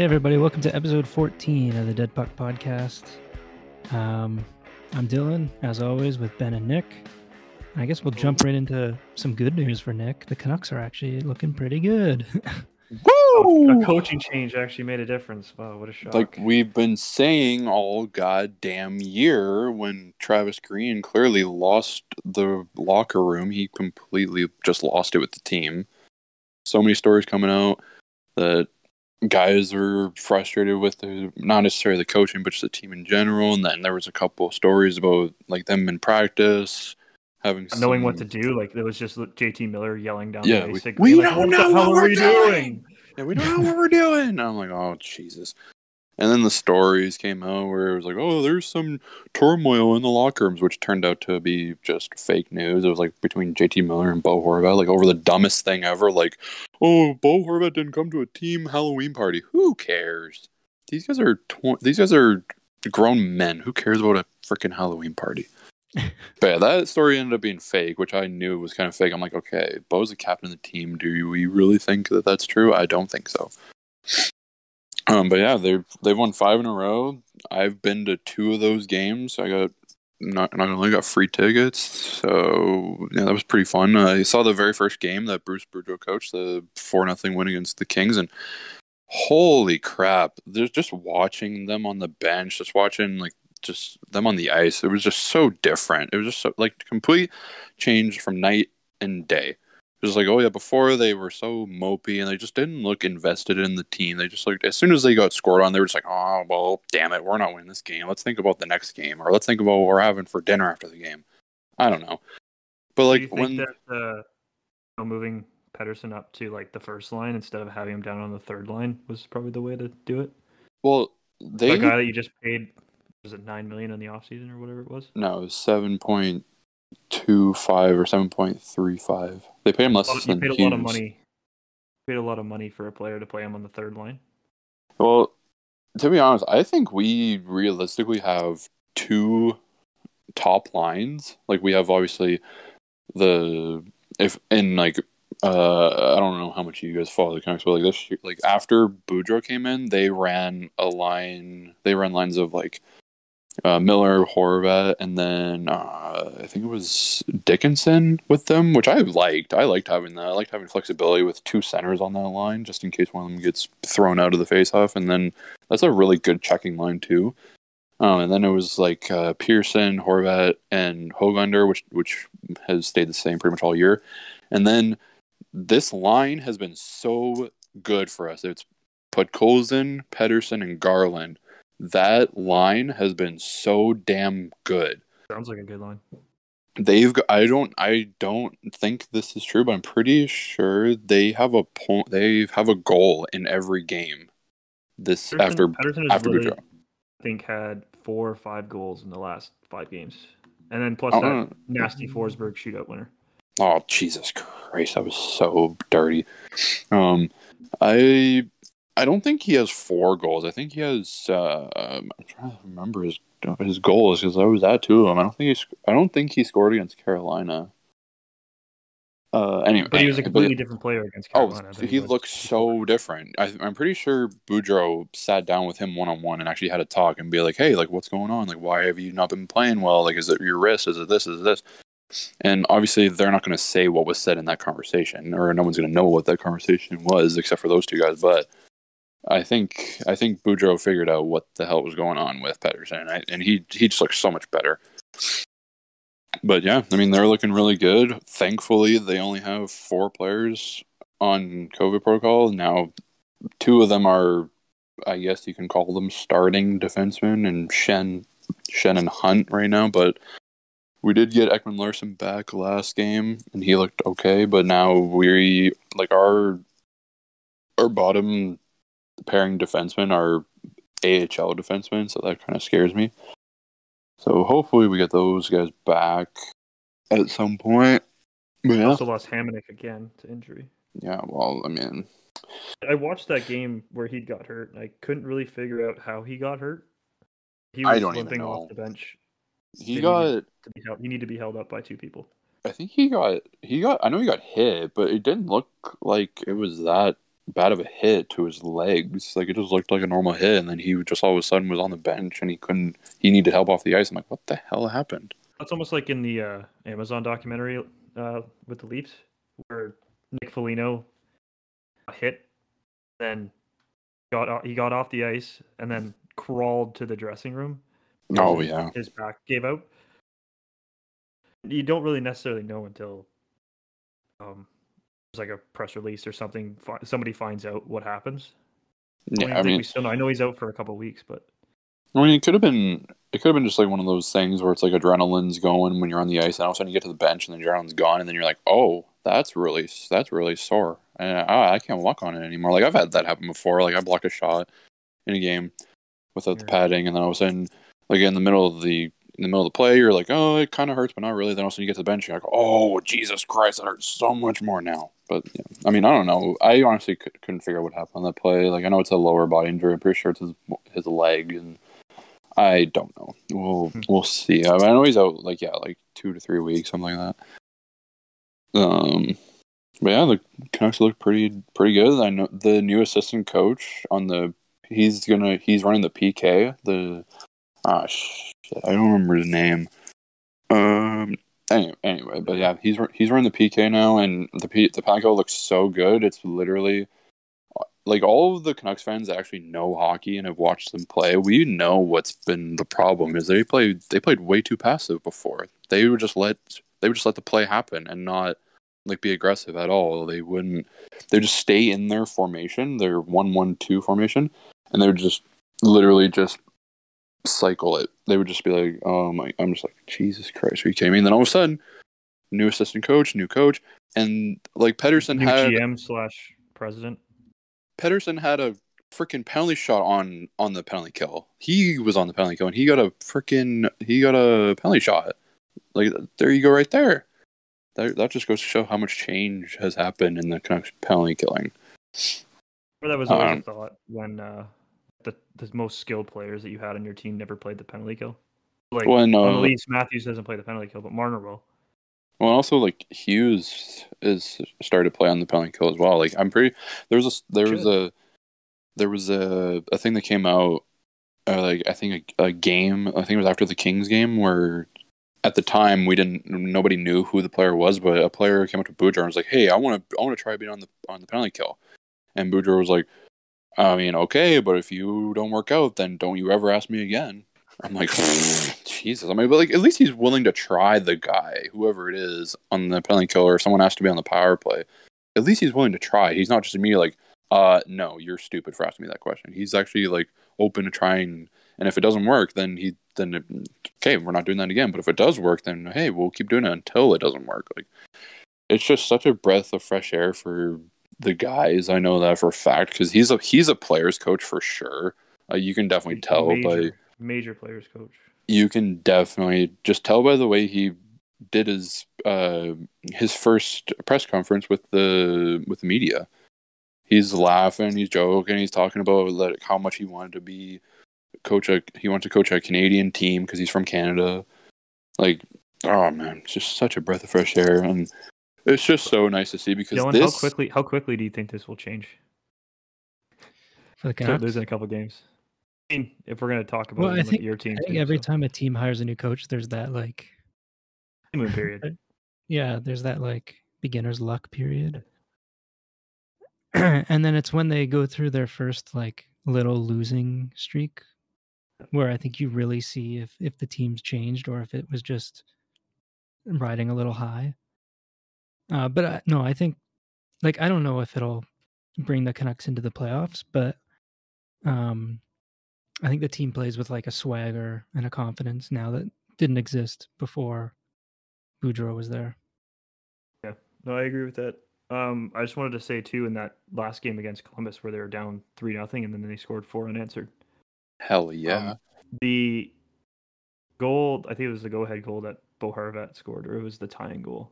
Hey, everybody, welcome to episode 14 of the Dead Puck Podcast. Um, I'm Dylan, as always, with Ben and Nick. I guess we'll jump right into some good news for Nick. The Canucks are actually looking pretty good. Woo! A coaching change actually made a difference. Wow, what a shock! Like we've been saying all goddamn year when Travis Green clearly lost the locker room, he completely just lost it with the team. So many stories coming out that guys were frustrated with the not necessarily the coaching, but just the team in general. And then there was a couple of stories about like them in practice having knowing what to do. Like there was just JT Miller yelling down Yeah, the we- we like, don't what know what we're doing!" doing? Yeah, we don't know what we're doing. And I'm like, oh Jesus. And then the stories came out where it was like, oh, there's some turmoil in the locker rooms, which turned out to be just fake news. It was like between JT Miller and Bo Horvat, like over the dumbest thing ever. Like, oh, Bo Horvat didn't come to a team Halloween party. Who cares? These guys are tw- these guys are grown men. Who cares about a freaking Halloween party? but yeah, that story ended up being fake, which I knew was kind of fake. I'm like, okay, Bo's the captain of the team. Do we really think that that's true? I don't think so. Um, but yeah, they've they've won five in a row. I've been to two of those games. I got not not gonna got free tickets. So yeah, that was pretty fun. I saw the very first game that Bruce Boudreau coached, the four nothing win against the Kings, and holy crap! There's just watching them on the bench, just watching like just them on the ice. It was just so different. It was just so, like complete change from night and day. It was like, oh yeah, before they were so mopey and they just didn't look invested in the team. They just looked as soon as they got scored on, they were just like, oh well, damn it, we're not winning this game. Let's think about the next game, or let's think about what we're having for dinner after the game. I don't know, but like when that uh, you know, moving Pettersson up to like the first line instead of having him down on the third line was probably the way to do it? well they The guy that you just paid was it nine million in the offseason or whatever it was? no seven point two five or seven point three five. They paid him less Well, than paid a lot of Hughes. money. Paid a lot of money for a player to play him on the third line. Well, to be honest, I think we realistically have two top lines. Like we have obviously the if in like uh I don't know how much you guys follow the Canucks, but like this like after Boudreau came in, they ran a line. They ran lines of like uh, Miller, Horvat, and then uh, I think it was Dickinson with them, which I liked. I liked having that. I liked having flexibility with two centers on that line, just in case one of them gets thrown out of the faceoff. And then that's a really good checking line too. Um, and then it was like uh, Pearson, Horvat, and Hoglander, which which has stayed the same pretty much all year. And then this line has been so good for us. It's Podkolzin, Pettersson, and Garland. That line has been so damn good. Sounds like a good line. They've got, I don't I don't think this is true, but I'm pretty sure they have a point. They have a goal in every game. This Pettersson, after has after Boudreau. I think had four or five goals in the last five games, and then plus that don't nasty Forsberg shootout winner. Oh Jesus Christ, that was so dirty. Um, I I don't think he has four goals. I think he has. Uh, um, I'm trying to remember his his goals because I was at two of them. I don't think he. I don't think he scored against Carolina. Uh, anyway, But he was a completely different player against Carolina. Oh, than he looks so different. I, I'm pretty sure Boudreau sat down with him one on one and actually had a talk and be like, "Hey, like, what's going on? Like, why have you not been playing well? Like, is it your wrist? Is it this? Is it this?" And obviously, they're not going to say what was said in that conversation, or no one's going to know what that conversation was, except for those two guys. But I think I think Boudreau figured out what the hell was going on with Pettersson, and, and he he just looks so much better. But yeah, I mean they're looking really good. Thankfully, they only have four players on COVID protocol now. Two of them are, I guess you can call them starting defensemen, and Schenn, Schenn and Hunt right now. But we did get Ekman Larsson back last game, and he looked okay. But now we like our our bottom pairing defensemen are AHL defensemen, so that kind of scares me. So hopefully we get those guys back at some point. But yeah, Also lost Hamonic again to injury. yeah. Well, I mean, I watched that game where he got hurt. And I couldn't really figure out how he got hurt. He I was don't even limping know. off the bench. he he- got. To be held, he need to be held up by two people. I think he got. He got. I know he got hit, but it didn't look like it was that bad of a hit to his legs. Like it just looked like a normal hit, and then he just all of a sudden was on the bench and he couldn't. He needed help off the ice. I'm like, what the hell happened? That's almost like in the uh, Amazon documentary uh, with the Leafs, where Nick Foligno hit, then got he got off the ice and then crawled to the dressing room. Oh his- yeah, his back gave out. You don't really necessarily know until um, like a press release or something. Fi- somebody finds out what happens. I, yeah. don't I mean, we still know. I know he's out for a couple weeks, but I mean, it could have been. It could have been just like one of those things where it's like adrenaline's going when you're on the ice, and all of a sudden you get to the bench, and the adrenaline's gone, and then you're like, "Oh, that's really that's really sore, and I, I can't walk on it anymore." Like I've had that happen before. Like I blocked a shot in a game without the padding, and then all of a sudden, like in the middle of the in the middle of the play, you're like, "Oh, it kind of hurts, but not really." Then all of a sudden you get to the bench, you're like, "Oh, Jesus Christ, that hurts so much more now." But yeah, I mean, I don't know. I honestly could, couldn't figure out what happened on that play. Like I know it's a lower body injury. I'm pretty sure it's his his leg and. I don't know. We'll Hmm. we'll see. I, I know he's out like yeah, like two to three weeks, something like that. Um, but yeah, the Canucks look pretty pretty good. I know the new assistant coach on the he's gonna he's running the PK. The ah shit, I don't remember his name. Um. Anyway, anyway, but yeah, he's he's running the PK now, and the P, the Panko looks so good. It's literally like all of the Canucks fans that actually know hockey and have watched them play, we know what's been the problem is they played they played way too passive before. They would just let they would just let the play happen and not like be aggressive at all. They wouldn't they just stay in their formation, their one one two formation, and they would just literally just cycle it. They would just be like, Oh my I'm just like, Jesus Christ, are you kidding me? And then all of a sudden, new assistant coach, new coach, and like Pettersson new had GM slash president. Pettersson had a freaking penalty shot on on the penalty kill. He was on the penalty kill and he got a freaking he got a penalty shot. Like there you go right there. That that just goes to show how much change has happened in the Canucks penalty killing. That was always Um, a thought when uh, the the most skilled players that you had on your team never played the penalty kill. Like on the uh, Leafs, Matthews doesn't play the penalty kill, but Marner will. well also like Hughes is started to play on the penalty kill as well. Like I'm pretty there was a there was a there was a a thing that came out uh, like I think a, a game I think it was after the Kings game where at the time we didn't nobody knew who the player was, but a player came up to Boudreau and was like, "Hey, I want to I want to try being on the on the penalty kill," and Boudreau was like, "I mean, okay, but if you don't work out, then don't you ever ask me again." I'm like, Jesus. I mean, but like at least he's willing to try the guy, whoever it is, on the penalty kill, or someone has to be on the power play. At least he's willing to try. He's not just me like, "Uh, no, you're stupid for asking me that question." He's actually like open to trying, and if it doesn't work, then he then okay, we're not doing that again. But if it does work, then hey, we'll keep doing it until it doesn't work. Like it's just such a breath of fresh air for the guys. I know that for a fact because he's a he's a players coach for sure. Uh, you can definitely tell by major, major players coach. you can definitely just tell by the way he did his uh his first press conference with the with the media. He's laughing, he's joking, he's talking about like how much he wanted to be coach a he wanted to coach a Canadian team because he's from Canada. Like, oh man, it's just such a breath of fresh air, and it's just so nice to see because Dylan, this how quickly how quickly do you think this will change? for the Could Canucks. lose in a couple games. I mean, if we're going to talk about Well, it, I think- your team, I think too, every so, time a team hires a new coach, there's that like, honeymoon period. Uh, yeah, there's that like beginner's luck period. and then it's when they go through their first like little losing streak where I think you really see if if the team's changed or if it was just riding a little high. Uh, but I, no, I think like I don't know if it'll bring the Canucks into the playoffs, but um, I think the team plays with like a swagger and a confidence now that didn't exist before Boudreau was there. Yeah, no, I agree with that. Um, I just wanted to say too in that last game against Columbus where they were down three nothing and then they scored four unanswered. hell yeah. Um, the goal, I think it was the go-ahead goal that Bo Horvat scored, or it was the tying goal.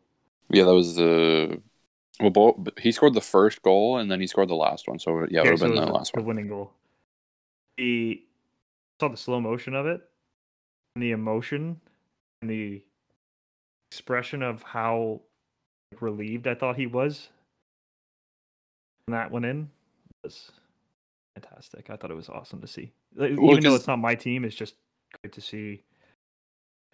Yeah, that was the well, Bo, he scored the first goal and then he scored the last one. So yeah, it would have so been the last the one. winning goal. The saw the slow motion of it, and the emotion, and the expression of how relieved I thought he was when that went in. was fantastic. I thought it was awesome to see. Like, Well, Even though it's not my team, it's just great to see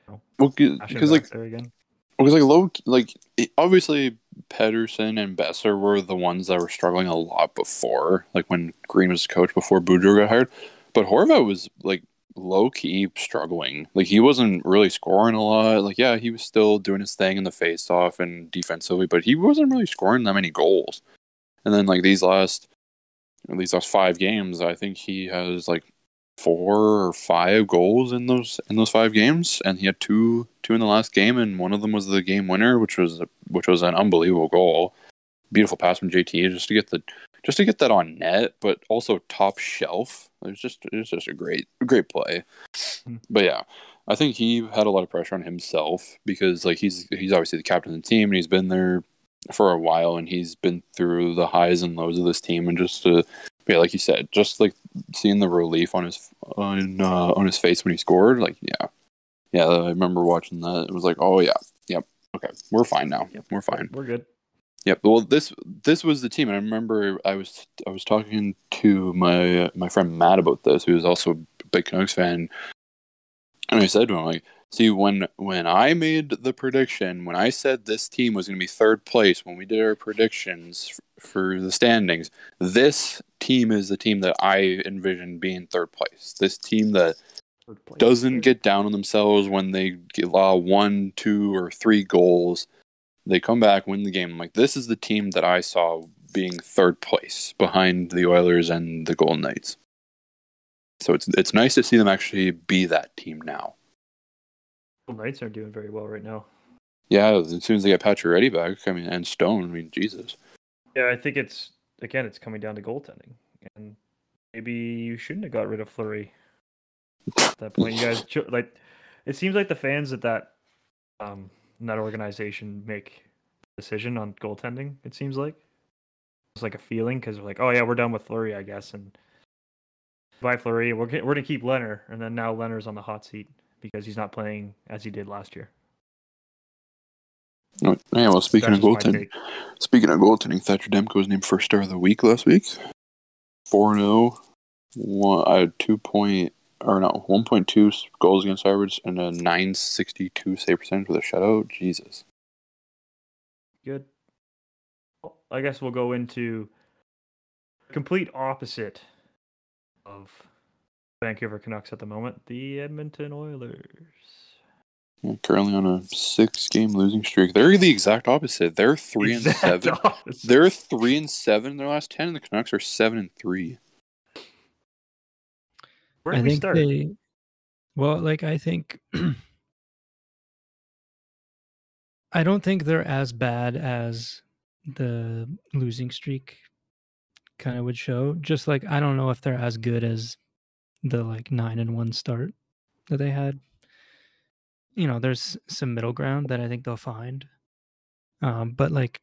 Well, Ashton because like there again. Because like low like obviously Pettersson and Boeser were the ones that were struggling a lot before, like when Green was coach before Boudreau got hired. But Horvat was like low key struggling. Like he wasn't really scoring a lot. Like yeah, he was still doing his thing in the face off and defensively, but he wasn't really scoring that many goals. And then like these last these last five games, I think he has like four or five goals in those in those five games, and he had two two in the last game, and one of them was the game winner, which was which was an unbelievable goal. Beautiful pass from JT just to get the just to get that on net, but also top shelf. It was just it was just a great great play. Hmm. But yeah, I think he had a lot of pressure on himself because like he's he's obviously the captain of the team and he's been there for a while and he's been through the highs and lows of this team and just to yeah, like you said, just like seeing the relief on his on uh, on his face when he scored, like yeah, yeah. I remember watching that. It was like, oh yeah, yep, okay, we're fine now. Yep. We're fine. We're good. Yep. Well, this this was the team, and I remember I was I was talking to my my friend Matt about this, who is also a big Canucks fan, and I said to him like, "See, when when I made the prediction, when I said this team was going to be third place, when we did our predictions f- for the standings, this team is the team that I envisioned being third place. This team that doesn't get down on themselves when they allow one, two, or three goals. They come back, win the game. I'm like, this is the team that I saw being third place behind the Oilers and the Golden Knights. So it's it's nice to see them actually be that team now. Knights aren't doing very well right now. Yeah, as soon as they get Pacioretty back, I mean, and Stone, I mean, Jesus. Yeah, I think it's again, it's coming down to goaltending, and maybe you shouldn't have got rid of Fleury at that point. You guys like, it seems like the fans at that um in that organization make decision on goaltending. It seems like it's like a feeling because we're like, oh yeah, we're done with Fleury, I guess, and by Fleury, we're we're gonna keep Lehner, and then now Lehner's on the hot seat because he's not playing as he did last year. Oh, Yeah, well, speaking That's of goaltending, speaking of goaltending, Thatcher Demko was named first star of the week last week. 4 0, one, uh, 2 point, or no, 1.2 goals against average and a 962 save percentage with a shutout. Jesus. Good. Well, I guess we'll go into complete opposite of Vancouver Canucks at the moment, the Edmonton Oilers. Yeah, currently on a six game losing streak. They're the exact opposite. They're 3 and 7. opposite. They're 3 and 7 in their last 10, and the Canucks are 7 and 3. Where I did we think start? they. Well, like I think. I don't think they're as bad as the losing streak kind of would show. Just like I don't know if they're as good as the like nine and one start that they had. You know, there's some middle ground that I think they'll find. Um, but like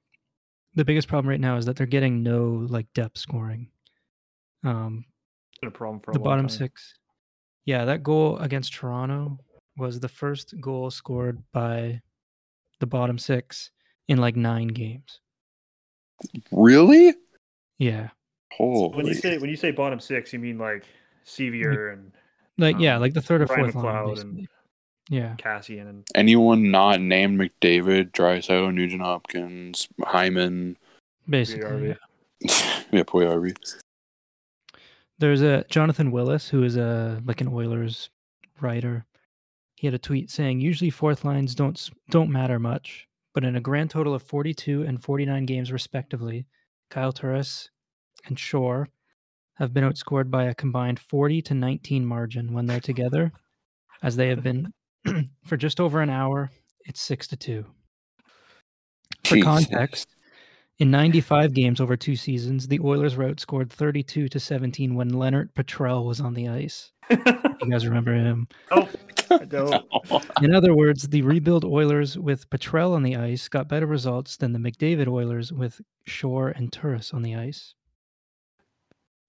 the biggest problem right now is that they're getting no like depth scoring. Um, been a problem for a the bottom time. six. Yeah, that goal against Toronto was the first goal scored by the bottom six in like nine games. Really? Yeah. Holy. When you say when you say bottom six, you mean like Sevier and Like yeah, Um, like the third or Ryan fourth line. And- Yeah. Kassian and Anyone not named McDavid, Draisaitl, Nugent Hopkins, Hyman, Basically. RV. yeah. yeah, Poyarvi. There's a Jonathan Willis who is a like an Oilers writer. He had a tweet saying usually fourth lines don't don't matter much, but in a grand total of 42 and 49 games respectively, Kyle Turris and Shore have been outscored by a combined 40 to 19 margin when they're together, as they have been for just over an hour. It's six to two. For Jesus. context, in 95 games over two seasons, the Oilers were outscored 32 to 17 when Lennart Petrell was on the ice. You guys remember him? oh, I don't. In other words, the rebuild Oilers with Petrell on the ice got better results than the McDavid Oilers with Shore and Turris on the ice.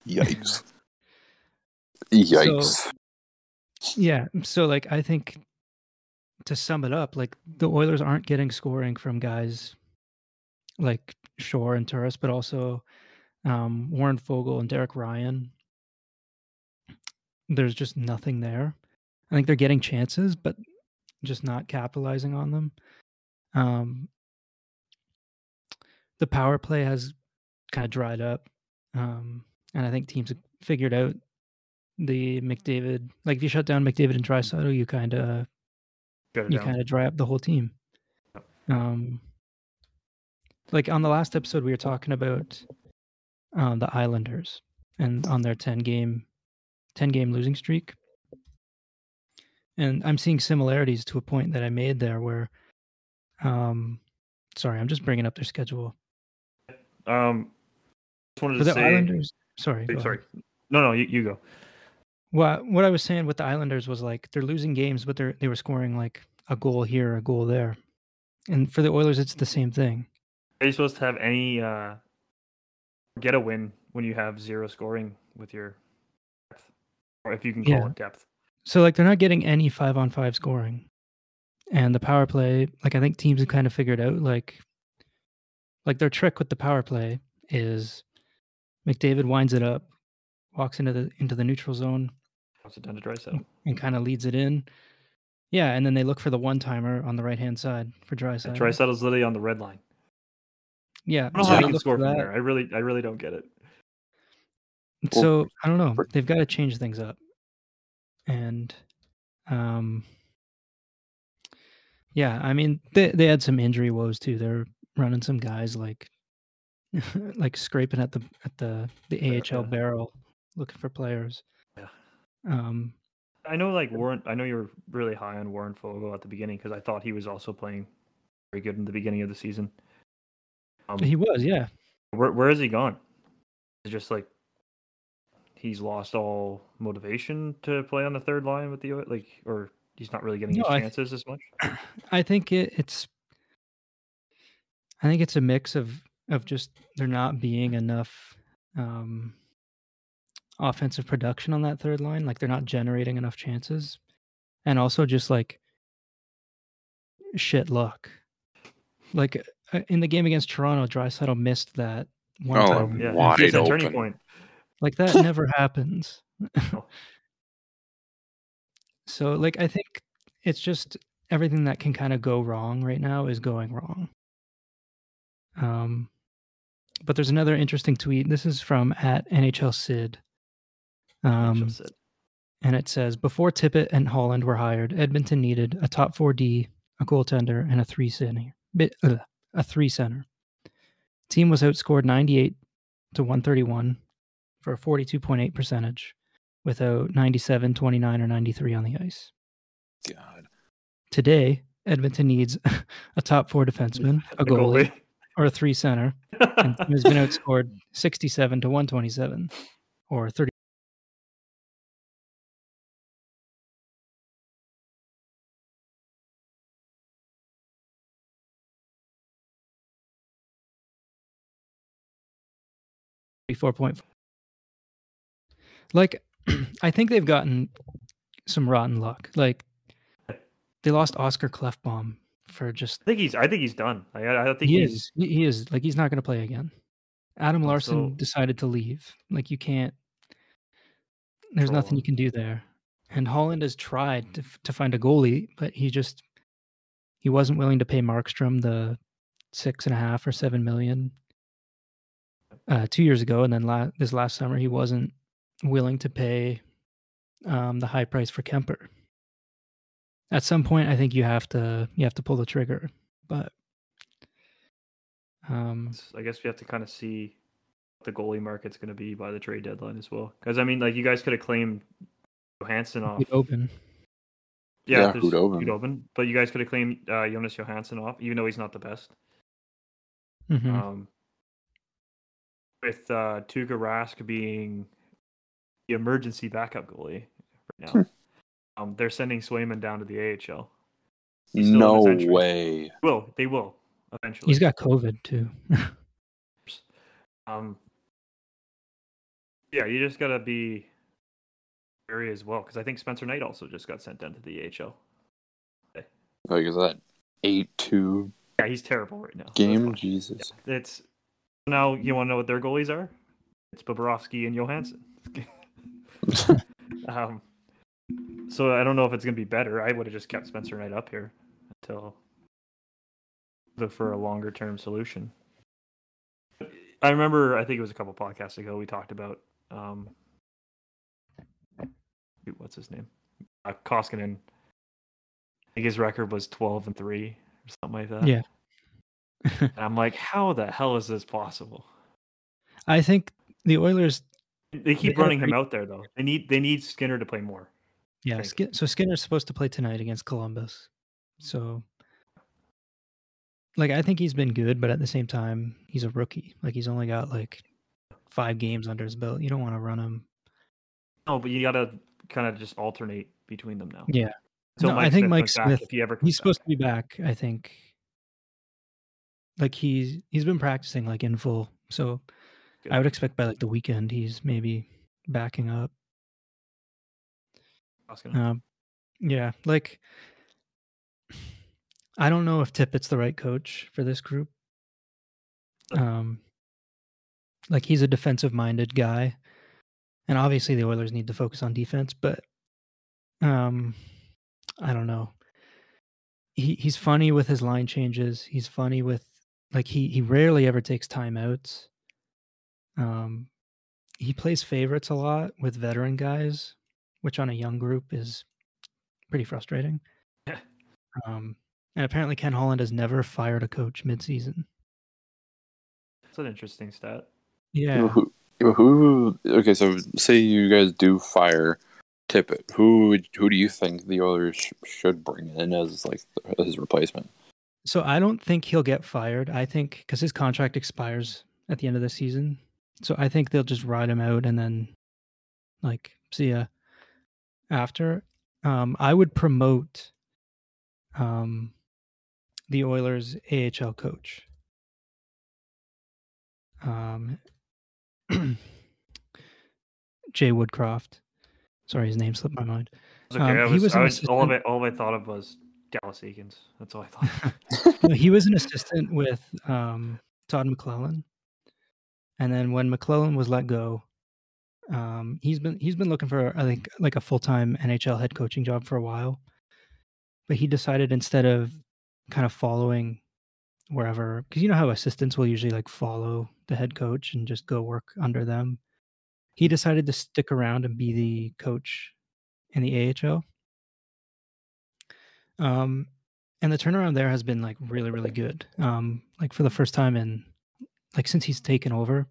Yikes. Yikes. Yeah, so like I think to sum it up, like the Oilers aren't getting scoring from guys like Shore and Turris, but also um, Warren Foegele and Derek Ryan, there's just nothing there. I think they're getting chances, but just not capitalizing on them. Um, the power play has kind of dried up, um, and I think teams have figured out the McDavid. Like if you shut down McDavid and Draisaitl, you kind of you kind of dry up the whole team. Um, like on the last episode, we were talking about um, the Islanders and on their ten game, ten game losing streak, and I'm seeing similarities to a point that I made there where, um, sorry, I'm just bringing up their schedule Um, just wanted to the say. Islanders. Sorry, sorry. ahead. No, no, you, you go. What what I was saying with the Islanders was like they're losing games, but they're they were scoring like a goal here, a goal there, and for the Oilers, it's the same thing. Are you supposed to have any uh, get a win when you have zero scoring with your depth, or if you can call Yeah. it depth? So like they're not getting any five on five scoring. And the power play, like I think teams have kind of figured out like like their trick with the power play is McDavid winds it up, walks into the into the neutral zone Pass it down to Draisaitl. and kind of leads it in. Yeah, and then they look for the one timer on the right hand side for dry And side. Draisaitl's literally on the red line. Yeah, I don't know so how they he can score from that. there. I really, I really don't get it. So I don't know. They've got to change things up, and um, yeah. I mean, they they had some injury woes too. They're running some guys like like scraping at the at the the AHL barrel, looking for players. Yeah. Um, I know, like Warren. I know you're really high on Warren Foegele at the beginning because I thought he was also playing very good in the beginning of the season. Um, he was, yeah. where where has he gone? It's just like he's lost all motivation to play on the third line with the like, or he's not really getting No, his th- chances as much. I think it, it's I think it's a mix of of just there not being enough um offensive production on that third line, like they're not generating enough chances. And also just like shit luck. Like uh, in the game against Toronto, Draisaitl missed that one Oh, time. Yeah, Wide he has turning point. Like that never happens. So like I think it's just everything that can kind of go wrong right now is going wrong. Um but there's another interesting tweet. This is from at NHL Sid. Um Just said. and it says before Tippett and Holland were hired, Edmonton needed a top 4D, a goaltender, and a three center. A three center. Team was outscored 98 to 131 for a 42.8 percentage, without 97, 29, or 93 on the ice. God. Today, Edmonton needs a top four defenseman, a goalie, or a three center, and has been outscored 67 to 127, or 30. Four point. Like, I think they've gotten some rotten luck. Like, they lost Oscar Klefbom for just I think he's. I think he's done. I, I think he he's. is. He, is like he's not going to play again. Adam Larsson so- decided to leave. Like you can't. There's nothing you can do there. And Holland has tried to to find a goalie, but he just he wasn't willing to pay Markstrom the six and a half or seven million uh, two years ago, and then la- this last summer he wasn't willing to pay um, the high price for Kuemper. At some point, I think you have to you have to pull the trigger, but um, I guess we have to kind of see what the goalie market's going to be by the trade deadline as well. Because I mean, like you guys could have claimed Johansson off. He'd open. Yeah, there's Khudobin. Khudobin, but you guys could have claimed uh, Jonas Johansson off, even though he's not the best. Mhm. Um, with uh, Tuukka Rask being the emergency backup goalie right now, um, they're sending Swayman down to the AHL. Still No way. Will they will eventually? He's got COVID too. Um, yeah, you just gotta be wary as well because I think Spencer Knight also just got sent down to the AHL. Like, is that 8 2 Yeah, he's terrible right now. game? fine. Jesus. It's now you want to know what their goalies are? it's Bobrovsky and Johansson. um, so I don't know if it's gonna be better. I would have just kept Spencer Knight up here until look for a longer term solution. I remember, I think it was a couple podcasts ago, we talked about um, what's his name, uh, Koskinen. I think his record was twelve and three or something like that. Yeah. and I'm like, how the hell is this possible? I think the Oilers. They keep running him out there though. They need they need Skinner to play more. Yeah. Skin, so Skinner's supposed to play tonight against Columbus. Mm. So, like, I think he's been good, but at the same time, he's a rookie. Like, he's only got like five games under his belt. You don't want to run him. No, but you gotta kind of just alternate between them now. Yeah, Till No, I think Smith Mike Smith- if he ever he's back. supposed to be back. I think. Like he's he's been practicing like in full, so Good. I would expect by like the weekend he's maybe backing up. Um, yeah, like I don't know if Tippett's the right coach for this group. Um, like he's a defensive-minded guy, and obviously the Oilers need to focus on defense. But um, I don't know. He he's funny with his line changes. He's funny with like he he rarely ever takes timeouts. Um, he plays favorites a lot with veteran guys, which on a young group is pretty frustrating. Um, and apparently Ken Holland has never fired a coach midseason. That's an interesting stat. Yeah. Who, who? Okay, so say you guys do fire Tippett. Who who do you think the Oilers sh- should bring in as like his replacement? So I don't think he'll get fired. I think because his contract expires at the end of the season. So I think they'll just ride him out and then like see ya after. Um, I would promote um, the Oilers AHL coach. Um, Jay Woodcroft. Sorry, his name slipped my mind. Okay. Um, I he was, was I was all of it. All I thought of was Dallas Eakins. That's all I thought. No, he was an assistant with um, Todd McLellan, and then when McLellan was let go, um, he's been he's been looking for I think like a full time NHL head coaching job for a while, but he decided instead of kind of following wherever because you know how assistants will usually like follow the head coach and just go work under them. He decided to stick around and be the coach in the AHL. Um, and the turnaround there has been like really really good um like for the first time in like since he's taken over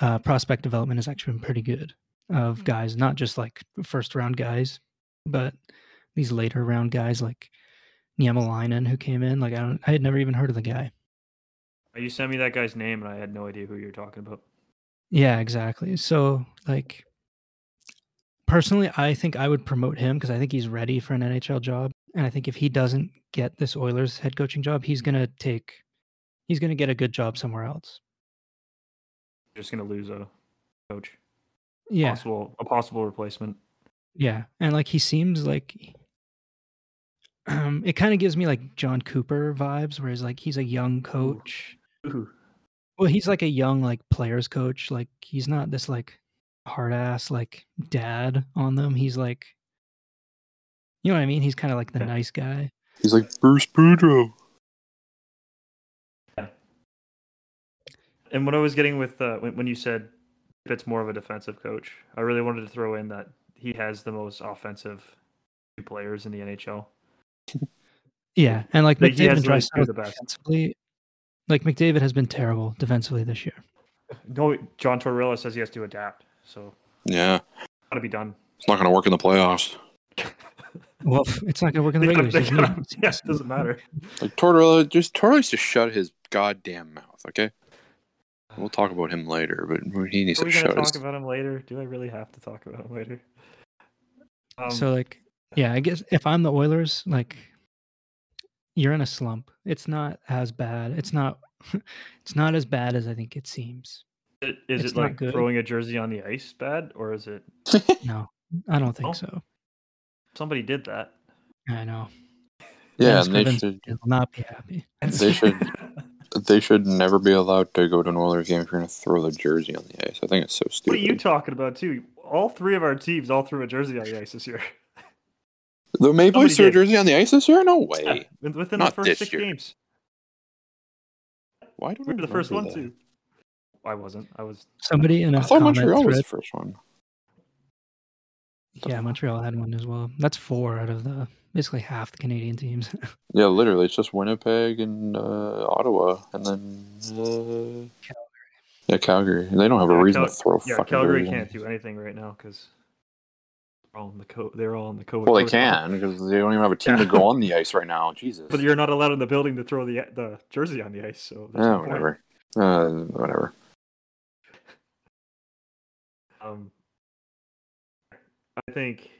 uh prospect development has actually been pretty good of guys not just like first round guys but these later round guys like Niemelainen who came in like I don't I had never even heard of the guy. You sent me that guy's name, and I had no idea who you were talking about. yeah exactly. So like personally I think I would promote him because I think he's ready for an NHL job. And I think if he doesn't get this Oilers head coaching job he's going to take he's going to get a good job somewhere else You're just gonna lose a coach. yeah Possible a possible replacement. Yeah, and like he seems like um it kind of gives me like Jon Cooper vibes where he's like he's a young coach. Ooh. Well, he's like a young like players coach. Like he's not this like hard ass like dad on them. He's like you know what I mean? He's kind of like the Yeah. nice guy. He's like Bruce Boudreau. And what I was getting with uh, when, when you said it's more of a defensive coach, I really wanted to throw in that he has the most offensive players in the NHL. Yeah, and like Like, McDavid has and those the best. defensively like McDavid has been terrible defensively this year. No, John Tortorella says he has to adapt, so Yeah, gotta be done. it's not going to work in the playoffs. Well, it's not going to work in the They gotta- regular season. yes, doesn't matter. Like Tortorella, just Tortorella just shut his goddamn mouth. Okay, we'll talk about him later, but he needs Are to we gonna shut talk his. about him later? Do I really have to talk about him later? Um, so like yeah i guess if i'm the oilers like you're in a slump it's not as bad it's not it's not as bad as i think it seems i- is it's it like good. throwing a jersey on the ice bad, or is it no i don't think Oh. so somebody did that? i know yeah, and they should not be happy They should- They should never be allowed to go to an Oilers game if you're going to throw the jersey on the ice. I think it's so stupid. What are you talking about too? All three of our teams all threw a jersey on the ice this year. the Maple Leafs threw a jersey on the ice this year? No way. Yeah, within Not the first six year. games. Why do We were the first one remember too. I wasn't. I was. Somebody in that? a I thought comment Montreal was thread, the first one. Yeah, Montreal had one as well. That's four out of the basically half the Canadian teams. Yeah, literally, it's just Winnipeg and uh, Ottawa, and then uh, Calgary. yeah, Calgary. They don't have a Yeah, reason Cal- to throw. Yeah, fucking Calgary can't do anything right now because they're all in the co- They're all in the COVID. Well, they can because they don't even have a team to go on the ice right now. Jesus. But you're not allowed in the building to throw the the jersey on the ice. So yeah, no whatever. Uh, whatever. Um, I think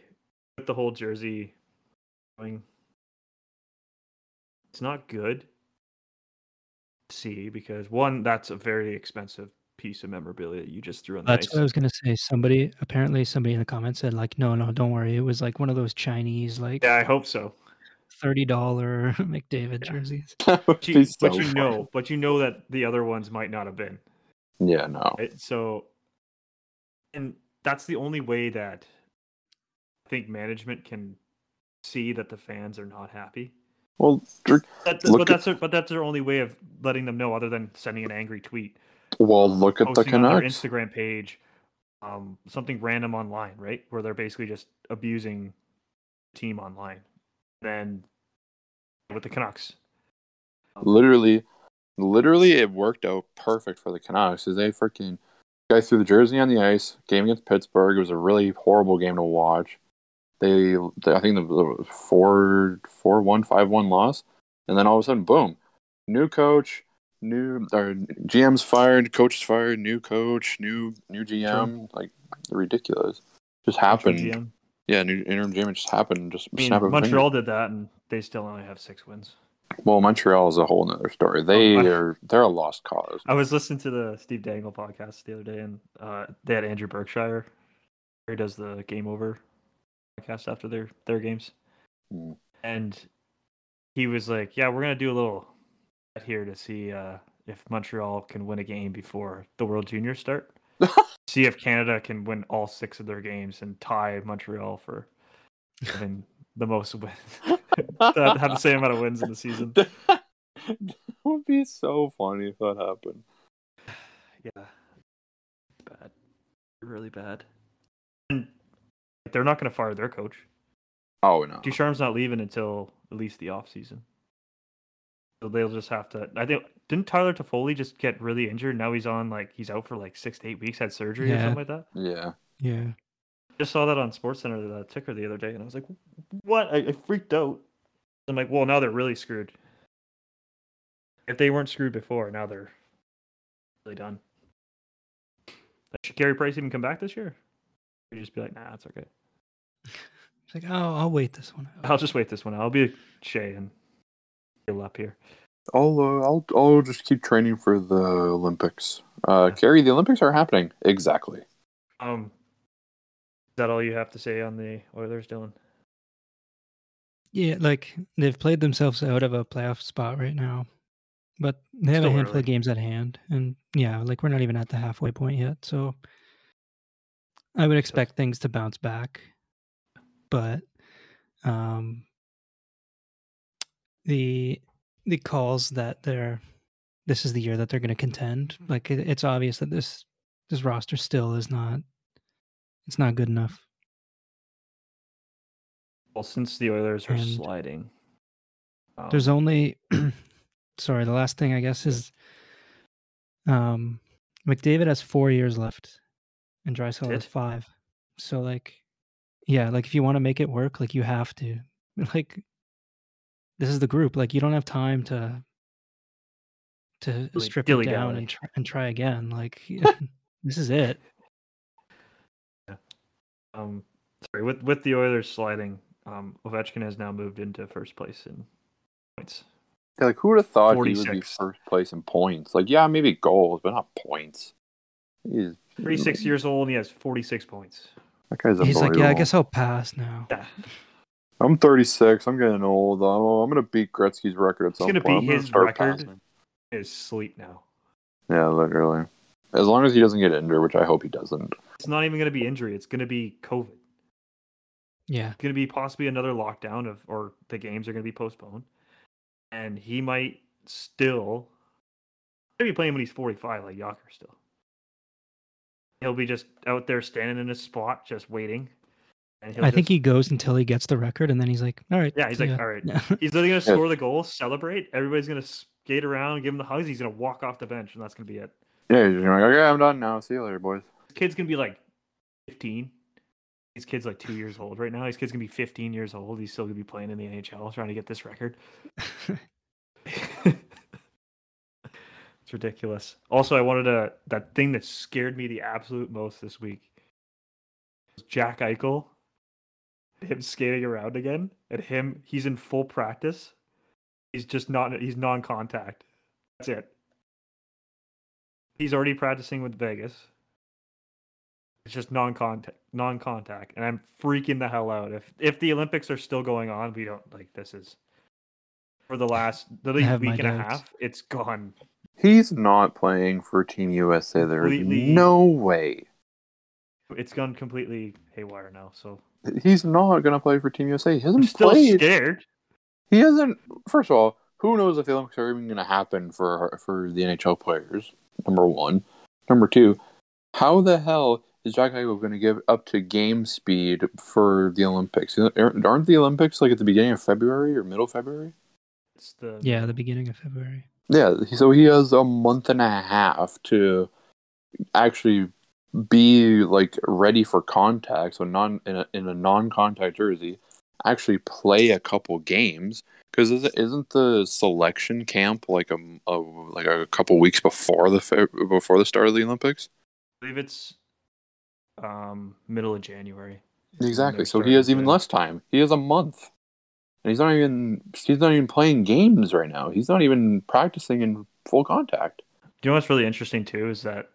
with the whole jersey thing, it's not good to see because one, that's a very expensive piece of memorabilia you just threw on the That's ice. what I was gonna say. Somebody apparently somebody in the comments said like, no, no, don't worry. It was like one of those Chinese like Yeah, I hope so. thirty dollar McDavid Yeah. jerseys. But you, so but you know, but you know that the other ones might not have been. Yeah, no. Right? So, and that's the only way that I think management can see that the fans are not happy. Well, That, but at- that's their, but that's their only way of letting them know, other than sending an angry tweet, well, look at the posting on their Canucks. Instagram page, um, something random online, right, where they're basically just abusing the team online. Then with the Canucks, um, Literally, literally, it worked out perfect for the Canucks. Is they freaking guys threw the jersey on the ice. Game against Pittsburgh. It was a really horrible game to watch. They, they I think the, the four four one five one loss, and then all of a sudden, boom, new coach, new or GM's fired, coach's fired, new coach, new new GM. Like ridiculous. Just happened. Yeah, new interim GM. Just happened. Just I mean, snap of a finger. Montreal did that, and they still only have six wins. Well, Montreal is a whole nother story. They Oh, I- are they're a lost cause. I was listening to the Steve Dangle podcast the other day, and uh, they had Andrew Berkshire. He does the Game Over podcast after their their games, Mm. and he was like, "Yeah, we're gonna do a little bet here to see uh, if Montreal can win a game before the World Juniors start. see if Canada can win all six of their games and tie Montreal for having the most wins, have the same amount of wins in the season." that would be so funny if that happened. Yeah. Bad. Really bad. And they're not going to fire their coach. Oh no. Ducharme's not leaving until at least the off season. So they'll just have to. I think didn't Tyler Toffoli just get really injured? Now he's on like he's out for like six to eight weeks. Had surgery or something like that. Yeah. Yeah. Just saw that on SportsCenter the ticker the other day, and I was like, "What?" I, I freaked out. I'm like, "Well, now they're really screwed." If they weren't screwed before, now they're really done. Like, should Carey Price even come back this year? Or you just be like, "Nah, it's okay. It's like, oh, I'll wait this one out. I'll just wait this one. out. I'll be Shay and heal up here." I'll uh, I'll I'll just keep training for the Olympics. Uh, Carey, the Olympics are happening. Exactly. Um, is that all you have to say on the Oilers, Dylan? Yeah, like they've played themselves out of a playoff spot right now, but they have Still a handful early. of games at hand, and yeah, like we're not even at the halfway point yet. So I would expect things to bounce back, but um, the the calls that they're this is the year that they're going to contend. Like it, it's obvious that this this roster still is not it's not good enough. Well, since the Oilers are And sliding, um, There's only sorry, the last thing I guess is um McDavid has four years left and Draisaitl has five. So like yeah, like if you want to make it work, like you have to. Like this is the group. Like you don't have time to to Dilly- strip it dilly-dally. down and try, and try again. Like this is it. yeah. um, sorry, with with the Oilers sliding, um, Ovechkin has now moved into first place in points. Yeah, like who would have thought he would be first place in points? Like, yeah, maybe goals, but not points. He's 36 years old, and he has 46 points. That guy's He's like, yeah, I guess I'll pass now. Yeah, I'm 36. I'm getting old. I'm, I'm gonna beat Gretzky's record at He's some gonna point. beat I'm gonna be his record. passing. is sleep now. Yeah, literally. As long as he doesn't get injured, which I hope he doesn't. It's not even going to be injury. It's going to be COVID. Yeah. It's going to be possibly another lockdown of, or the games are going to be postponed, and he might still maybe playing when he's 45, like Jagr still. He'll be just out there standing in his spot, just waiting. And he'll I think he goes until he gets the record, and then he's like, "All right." Yeah, he's like, ya." "All right." Yeah. He's literally gonna score the goal, celebrate. Everybody's gonna skate around, give him the hugs. He's gonna walk off the bench, and that's gonna be it. Yeah, he's just like, okay, I'm done now. See you later, boys. This kid's gonna be like 15. His kid's like two years old right now. His kid's gonna be 15 years old. He's still gonna be playing in the NHL, trying to get this record. it's ridiculous. Also, I wanted to that thing that scared me the absolute most this week. was Jack Eichel, him skating around again, and him he's in full practice. He's just not he's non-contact. That's it. He's already practicing with Vegas. It's just non-contact, non-contact, and I'm freaking the hell out. If if the Olympics are still going on, we don't like this is for the last literally week and a half. It's gone. He's not playing for Team USA. There's Completely- no way. It's gone completely haywire now. So He's not going to play for Team USA. He I'm hasn't still played. scared. He hasn't. First of all, who knows if the Olympics are even going to happen for for the NHL players? Number one. Number two, how the hell is Jack Eichel going to give up to game speed for the Olympics? Aren't the Olympics like at the beginning of February or middle February? It's the yeah, the beginning of February. Yeah, so he has a month and a half to actually be like ready for contact. So non in a, in a non-contact jersey, actually play a couple games because isn't the selection camp like a, a like a couple weeks before the before the start of the Olympics? I believe it's um middle of January. Exactly. So he has even less time. He has a month. And he's not even he's not even playing games right now. He's not even practicing in full contact. Do you know what's really interesting too is that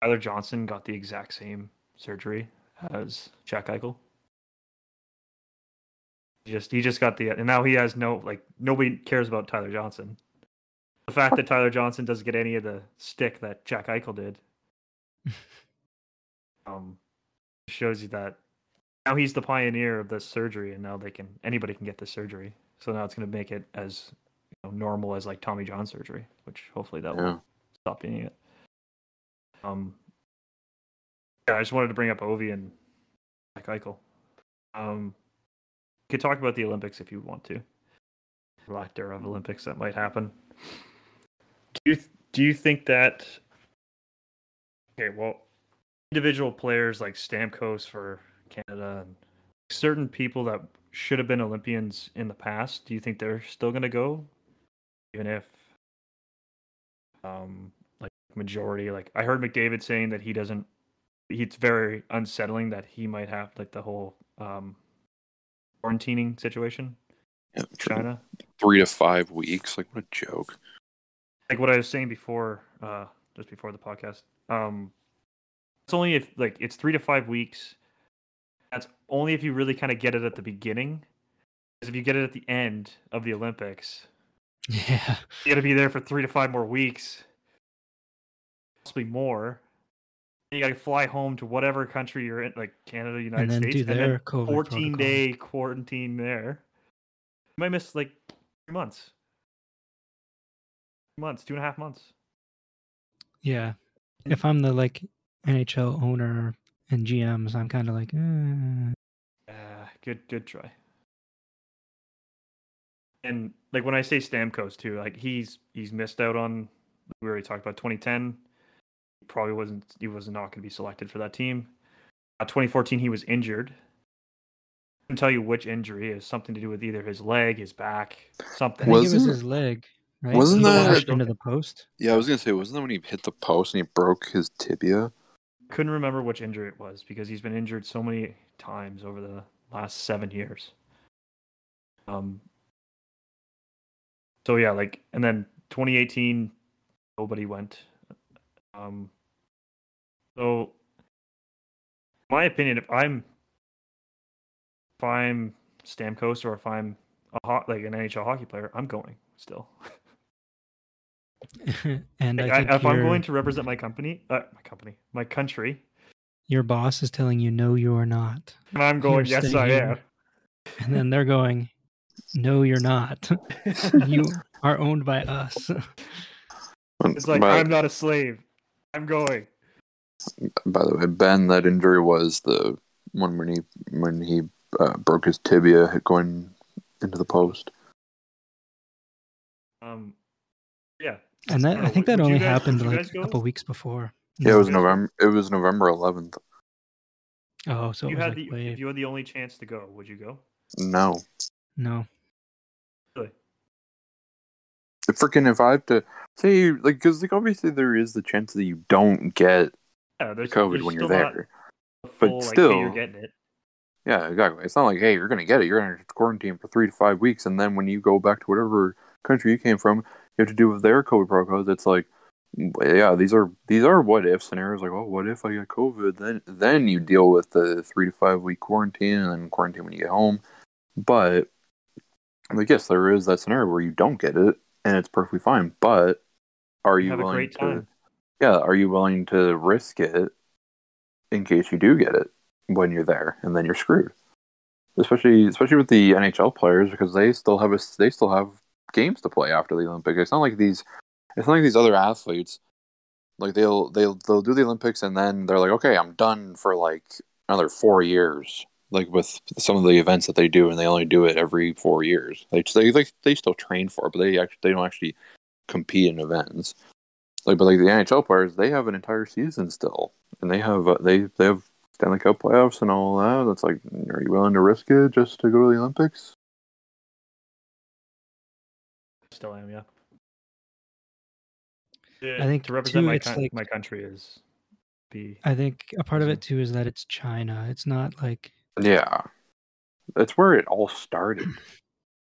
Tyler Johnson got the exact same surgery as Jack Eichel. He just he just got the and now he has no like nobody cares about Tyler Johnson. The fact that Tyler Johnson doesn't get any of the stick that Jack Eichel did, um, shows you that now he's the pioneer of this surgery, and now they can anybody can get this surgery. So now it's going to make it as you know, normal as like Tommy John surgery, which hopefully that will stop being it. Um, yeah, I just wanted to bring up Ovi and Jack Eichel. Um, you could talk about the Olympics if you want to. Lack thereof Olympics that might happen. Do you th- do you think that? Okay, well, individual players like Stamkos for Canada and certain people that should have been Olympians in the past. Do you think they're still going to go, even if um like majority like i heard mcdavid saying that he doesn't it's very unsettling that he might have like the whole um quarantining situation Yeah, china three to five weeks. Like what a joke. like what i was saying before uh just before the podcast um it's only if like it's three to five weeks that's only if you really kind of get it at the beginning because if you get it at the end of the olympics Yeah. you got to be there for three to five more weeks, possibly more. And you got to fly home to whatever country you're in, like Canada, United and then States, do and then COVID 14 protocol. day quarantine there. You might miss like three months, Three months, two and a half months. Yeah. Hmm. If I'm the like NHL owner and GMs, I'm kind of like, eh. Uh, good, good try. And like when I say Stamkos too, like he's he's missed out on. We already talked about 2010. He probably wasn't. He was not going to be selected for that team. Uh, 2014, he was injured. I can tell you which injury is something to do with either his leg, his back, I something. think it was Wasn't- his leg, right? wasn't He that- crashed into the post? Yeah, I was gonna say, wasn't that when he hit the post and he broke his tibia? Couldn't remember which injury it was because he's been injured so many times over the last seven years. Um. So yeah, like, and then 2018, nobody went. Um. So, my opinion, if I'm, if I'm Stamkos or if I'm a hot like an NHL hockey player, I'm going still. and I Like, think I, if I'm going to represent my company, uh, my company, my country, your boss is telling you no, you are not, and I'm going, You're yes, I am. and then they're going, no, you're not. you are owned by us. it's like by, I'm not a slave. I'm going. by the way, Ben, that injury was the one when he when he uh, broke his tibia going into the post. Um, yeah. And that I I, don't know, think that only guys- happened like a couple weeks before. Yeah, it was November. It was November 11th. Oh, so If you had like the way if you had the only chance to go, would you go? No, no. Really? freaking if I have to say like because like obviously there is the chance that you don't get Yeah, there's COVID there's when you're there. a but full, like, hey, still- you're getting it. Yeah, exactly. It's not like, hey, you're gonna get it. You're gonna quarantine for three to five weeks, and then when you go back to whatever country you came from, you have to do with their COVID protocols. It's like, yeah, these are these are what if scenarios. Like, oh, what if I get COVID? Then then you deal with the three to five week quarantine, and then quarantine when you get home. But like, yes, there is that scenario where you don't get it, and it's perfectly fine. But are you Have willing to? Yeah, are you willing to risk it in case you do get it when you're there, and then you're screwed? Especially, especially with the NHL players because they still have a, they still have games to play after the Olympics. It's not like these, it's not like these other athletes. Like they'll they'll they'll do the Olympics and then they're like, okay, I'm done for like another four years. Like with some of the events that they do, and they only do it every four years. They they they still train for it, but they actually they don't actually compete in events. Like, but like the NHL players, they have an entire season still, and they have uh, they they have Stanley Cup playoffs and all that. That's like, are you willing to risk it just to go to the Olympics? Still am, yeah. I think, to represent too, my it's coun- like- my country is be I think a part of it too is that it's China. It's not like Yeah, that's where it all started.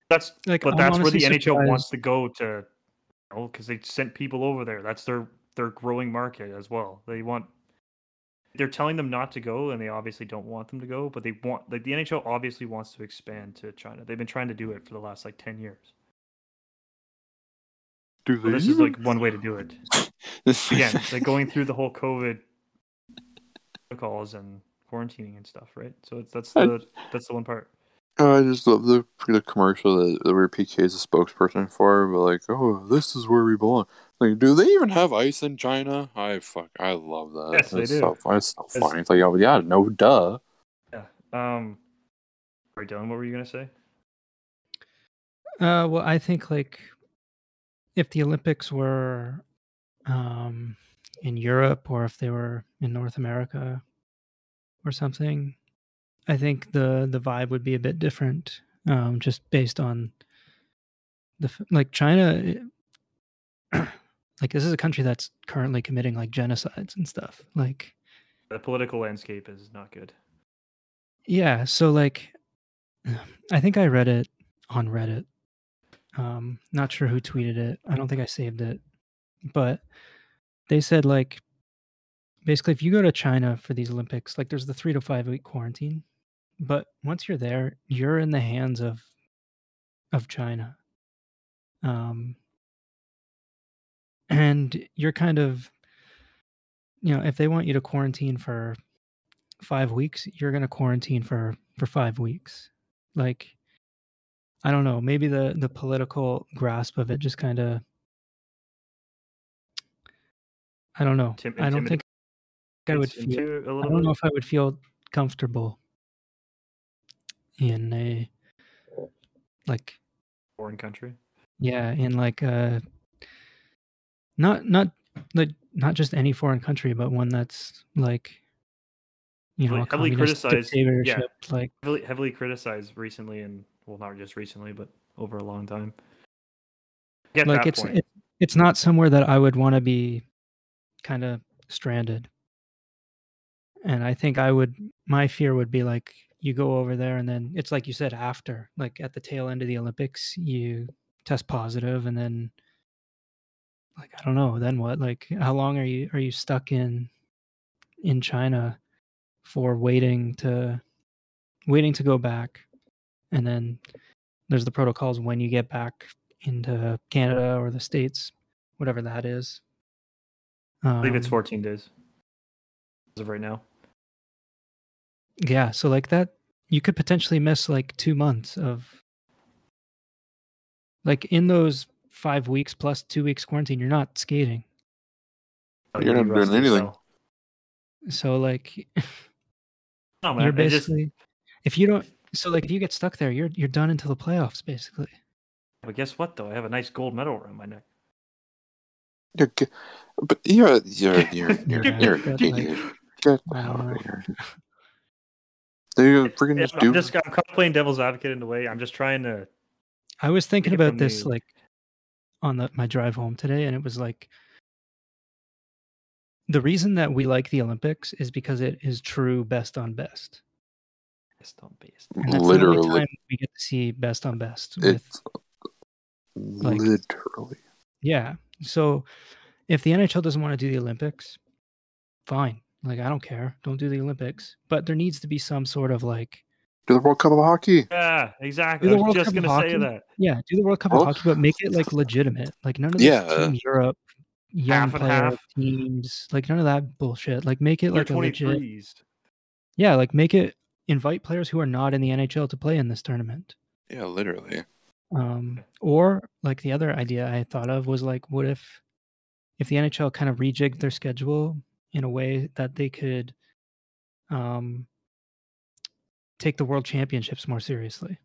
that's like but I'm that's where the honestly NHL wants to go to, you know, because they sent people over there. That's their their growing market as well. They want they're telling them not to go, and they obviously don't want them to go. But they want like the NHL obviously wants to expand to China. They've been trying to do it for the last like ten years. Do So this is like one way to do it. Again, it's like going through the whole COVID protocols and quarantining and stuff, right? So it's, that's I- the that's the one part. Oh, I just love the the commercial that, that where PK is a spokesperson for, but like, oh, this is where we belong. Like, do they even have ice in China? I fuck, I love that. Yes, they do. So, fun- it's so funny. It's like, oh yeah, no duh. Yeah. Um. Sorry, Dylan. What were you gonna say? Uh, well, I think like if the Olympics were um, in Europe or if they were in North America or something, I think the the vibe would be a bit different. Um, just based on the like China, like this is a country that's currently committing like genocides and stuff. Like The political landscape is not good. Yeah, so like I think I read it on Reddit. Um not sure who tweeted it. I don't think I saved it. But they said like basically if you go to China for these Olympics, like there's the 3 to 5 week quarantine, but once you're there, you're in the hands of of China. Um and you're kind of you know, if they want you to quarantine for five weeks, you're gonna quarantine for for five weeks. Like, I don't know. Maybe the the political grasp of it just kind of. I don't know. Intim- I don't think I would feel. I don't know if I would feel comfortable in a like foreign country. yeah in like a not not like not just any foreign country but one that's like you know Heavily- heavily criticized, yeah. like Heavily, heavily criticized recently, and well, not just recently, but over a long time. Get like it's it, it's not somewhere that I would want to be kind of stranded. And I think I would my fear would be like you go over there and then it's like you said after like at the tail end of the Olympics you test positive and then like I don't know then what like how long are you are you stuck in in China for waiting to waiting to go back and then there's the protocols when you get back into Canada or the states whatever that is. I believe it's Um, 14 days as of right now. Yeah, so like that, you could potentially miss like two months of. Like in those five weeks plus two weeks quarantine, you're not skating. You're not doing anything. hell. So like No, man. you're it just- basically, if you don't, so like if you get stuck there, you're you're done until the playoffs basically. but guess what, though? I have a nice gold medal around my neck. You're, g- but you're you're you're you're, Yeah, you're, but, you're, like, get I don't out know. of here. They freaking Yeah, just I'm do. just I'm kind of playing devil's advocate in a way. I'm just trying to. I was thinking Take it about from this the- like on the my drive home today, and it was like the reason that we like the Olympics is because it is true best on best. Best on base. And that's the only literally, time we get to see best on best with it's literally. Yeah. So if the NHL doesn't want to do the Olympics, fine. Like I don't care. Don't do the Olympics. But there needs to be some sort of like Do the World Cup of hockey. Yeah, exactly. Do I the was World just Cup gonna say that. yeah, do the World Cup Well- of hockey, but make it like legitimate. Like none of this Yeah. Team Europe young Half and player half. teams. Like none of that bullshit. Like make it Under like a legit Yeah, like make it invite players who are not in the NHL to play in this tournament. Yeah, literally. Um, or like the other idea I thought of was like, what if, if the NHL kind of rejigged their schedule in a way that they could, um, take the World Championships more seriously.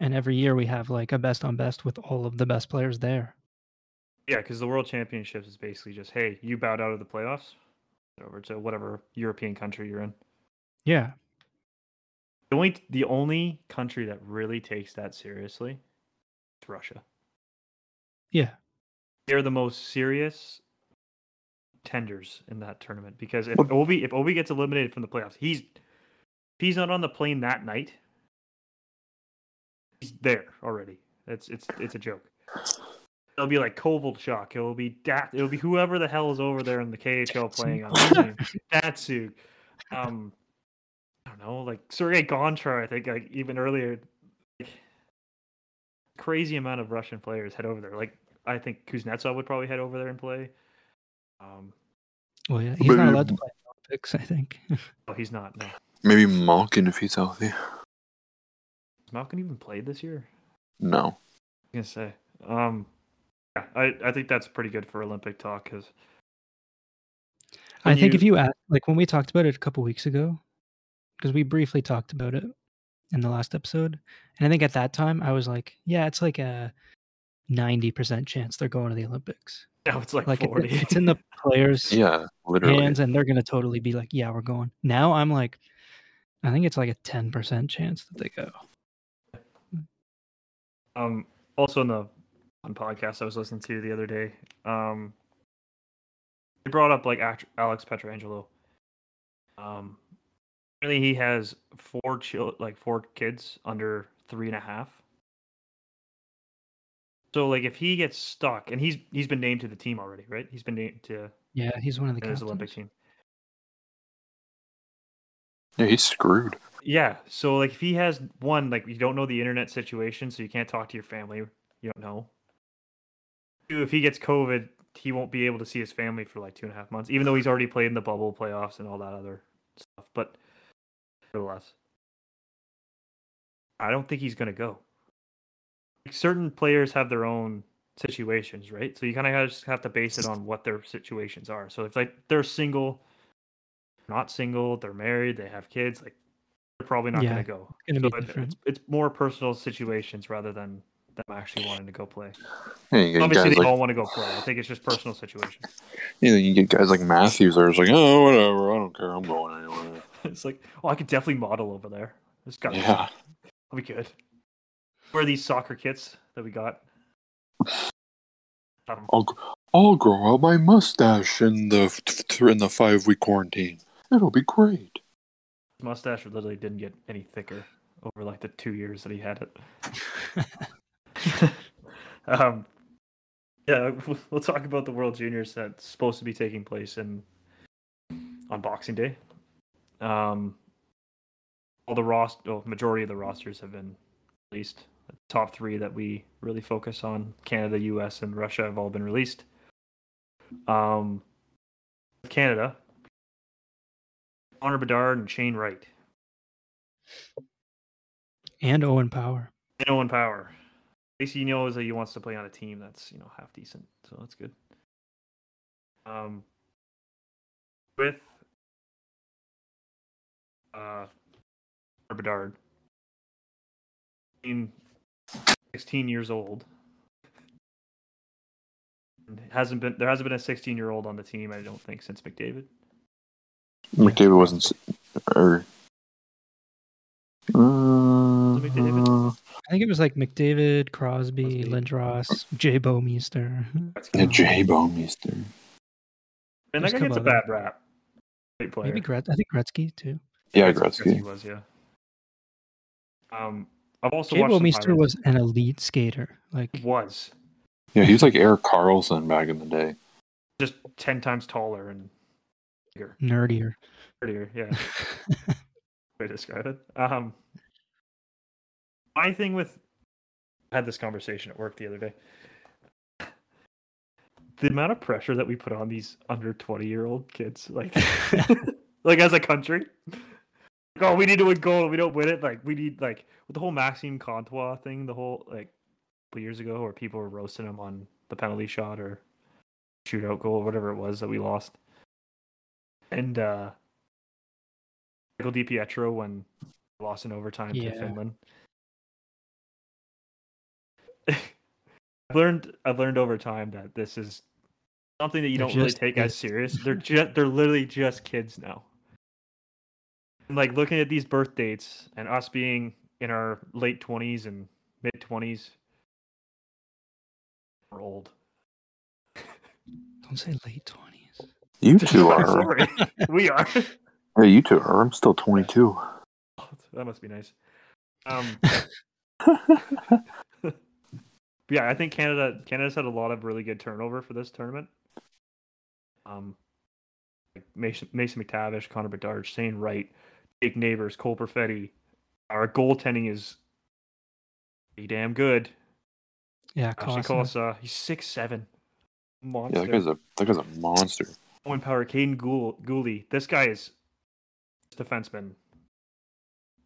And every year we have like a best on best with all of the best players there. Yeah, because the World Championships is basically just, hey, you bowed out of the playoffs, over to whatever European country you're in. Yeah, The only the only country that really takes that seriously is Russia. yeah, They're the most serious tenders in that tournament because if Ovi if Ovi gets eliminated from the playoffs, he's he's not on the plane that night. He's there already. It's it's it's a joke. It'll be like Kovalchuk. It'll be Dat. It'll be whoever the hell is over there in the KHL playing on the team. Datsyuk. Um, I don't know, like Sergei Gonchar. I think like even earlier, like, crazy amount of Russian players head over there. Like I think Kuznetsov would probably head over there and play. Um, well, yeah, he's But not allowed to play Olympics, I think. oh, he's not. No, Maybe Malkin if he's healthy. Has Malkin even played this year? No. I was gonna say. Um, yeah, I I think that's pretty good for Olympic talk because I When think you- if you ask, like when we talked about it a couple weeks ago, because we briefly talked about it in the last episode, and I think at that time I was like, yeah, it's like a ninety percent chance they're going to the Olympics. now it's like, Like it- forty. it's in the players' Yeah, literally. hands, and they're gonna totally be like, yeah, we're going. Now I'm like, I think it's like a ten percent chance that they go. Um, also in the on podcast I was listening to the other day, um, they brought up like act- Alex Pietrangelo. Um, really, he has four chil- like four kids under three and a half. So like if he gets stuck, and he's he's been named to the team already, right? He's been named to Yeah, he's one of the his captains. Olympic team. Yeah, he's screwed. Yeah. So like if he has one, like you don't know the internet situation, so you can't talk to your family. You don't know. Two, if he gets COVID, he won't be able to see his family for like two and a half months, even though he's already played in the bubble playoffs and all that other stuff. But nevertheless, I don't think he's gonna go. Like, certain players have their own situations, right? So you kind of just have to base it on what their situations are. So if like they're single, not single, they're married, they have kids, like they're probably not Yeah, going to go. gonna So be it- It's, it's more personal situations rather than them actually wanting to go play. Yeah, you get Obviously, guys they like all want to go play. I think it's just personal situations. you, know, you get guys like Matthews that are just like, oh, whatever, I don't care, I'm going anywhere. it's like, oh, I could definitely model over there. This got Yeah, I'll be good. Where are these soccer kits that we got? Um, I'll I'll grow out my mustache in the in the five week quarantine. It'll be great. his mustache literally didn't get any thicker over like the two years that he had it. um, yeah, we'll- we'll talk about the World Juniors that's supposed to be taking place in on Boxing Day. Um, all the roster, oh, majority of the rosters have been released The top three that we really focus on. Canada, U.S., and Russia have all been released. Um, Canada, Connor Bedard and Shane Wright, And Owen Power. and Owen Power. He knows that he wants to play on a team that's you know half decent, so that's good. Um, with uh, Connor Bedard, being 16 years old. And hasn't been there hasn't been a 16 year old on the team I don't think since McDavid. McDavid wasn't, s- or. Uh, McDavid? I think it was like McDavid, Crosby, Crosby. Lindros, Jay Bouwmeester. yeah, Jay Bouwmeester. And There's that guy a gets a bad rap. Great player. Maybe Gret- I think Gretzky too. Yeah, Gretzky Gretzky. was, yeah. Um, I've also Jay watched some was an elite skater. Like was Yeah, he was like Erik Karlsson back in the day. just ten times taller and bigger, nerdier. prettier. Yeah, way to describe it. Um, my thing with I had this conversation at work the other day. The amount of pressure that we put on these under twenty year old kids, like, like as a country, like, oh, we need to win gold. We don't win it. Like, we need like with the whole Maxime Comtois thing, the whole like a couple years ago, where people were roasting him on the penalty shot or shootout goal, whatever it was that we lost. And uh Michael DiPietro when we lost in overtime Yeah. to Finland. I've learned I've learned over time that this is something that you They're don't really take as serious. They're just they're literally just kids now. And like looking at these birth dates and us being in our late twenties and mid twenties, we're old. Don't say late twenties. You two are. Sorry, we are. yeah you two are. I'm still 22. that must be nice. Um, yeah, I think Canada Canada's had a lot of really good turnover for this tournament. Um, like Mason, Mason McTavish, Connor Bedard, Shane Wright, Jake Neighbors, Cole Perfetti. Our goaltending is pretty damn good. Yeah, Ashley Costa. Cossa, he's six seven, monster. Yeah, that guy's a that guy's a monster. Owen Power, Caden Gould, Guhle. This guy is defenseman.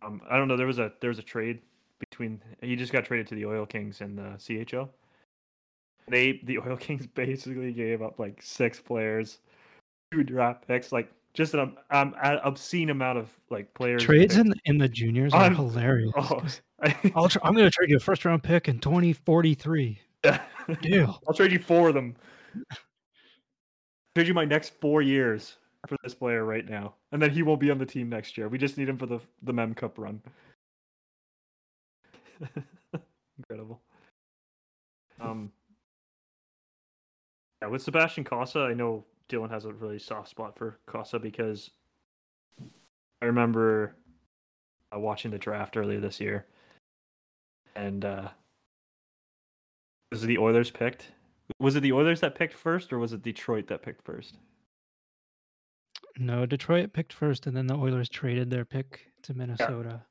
Um, I don't know. There was a there was a trade between. He just got traded to the Oil Kings and the CHL. They the Oil Kings basically gave up like six players, two draft picks, like just an um, obscene amount of like players. Trades in in the juniors are I'm- hilarious. Oh, 'cause I'll tr- I'm going to trade you a first round pick in 2043. Deal. I'll trade you four of them. Trade you my next four years for this player right now, and then he won't be on the team next year. We just need him for the the Mem Cup run. Incredible. Um. Yeah, with Sebastian Cossa, I know Dylan has a really soft spot for Cossa because I remember uh, watching the draft earlier this year, and uh, was it the Oilers picked? Was it the Oilers that picked first, or was it Detroit that picked first? No, Detroit picked first, and then the Oilers traded their pick to Minnesota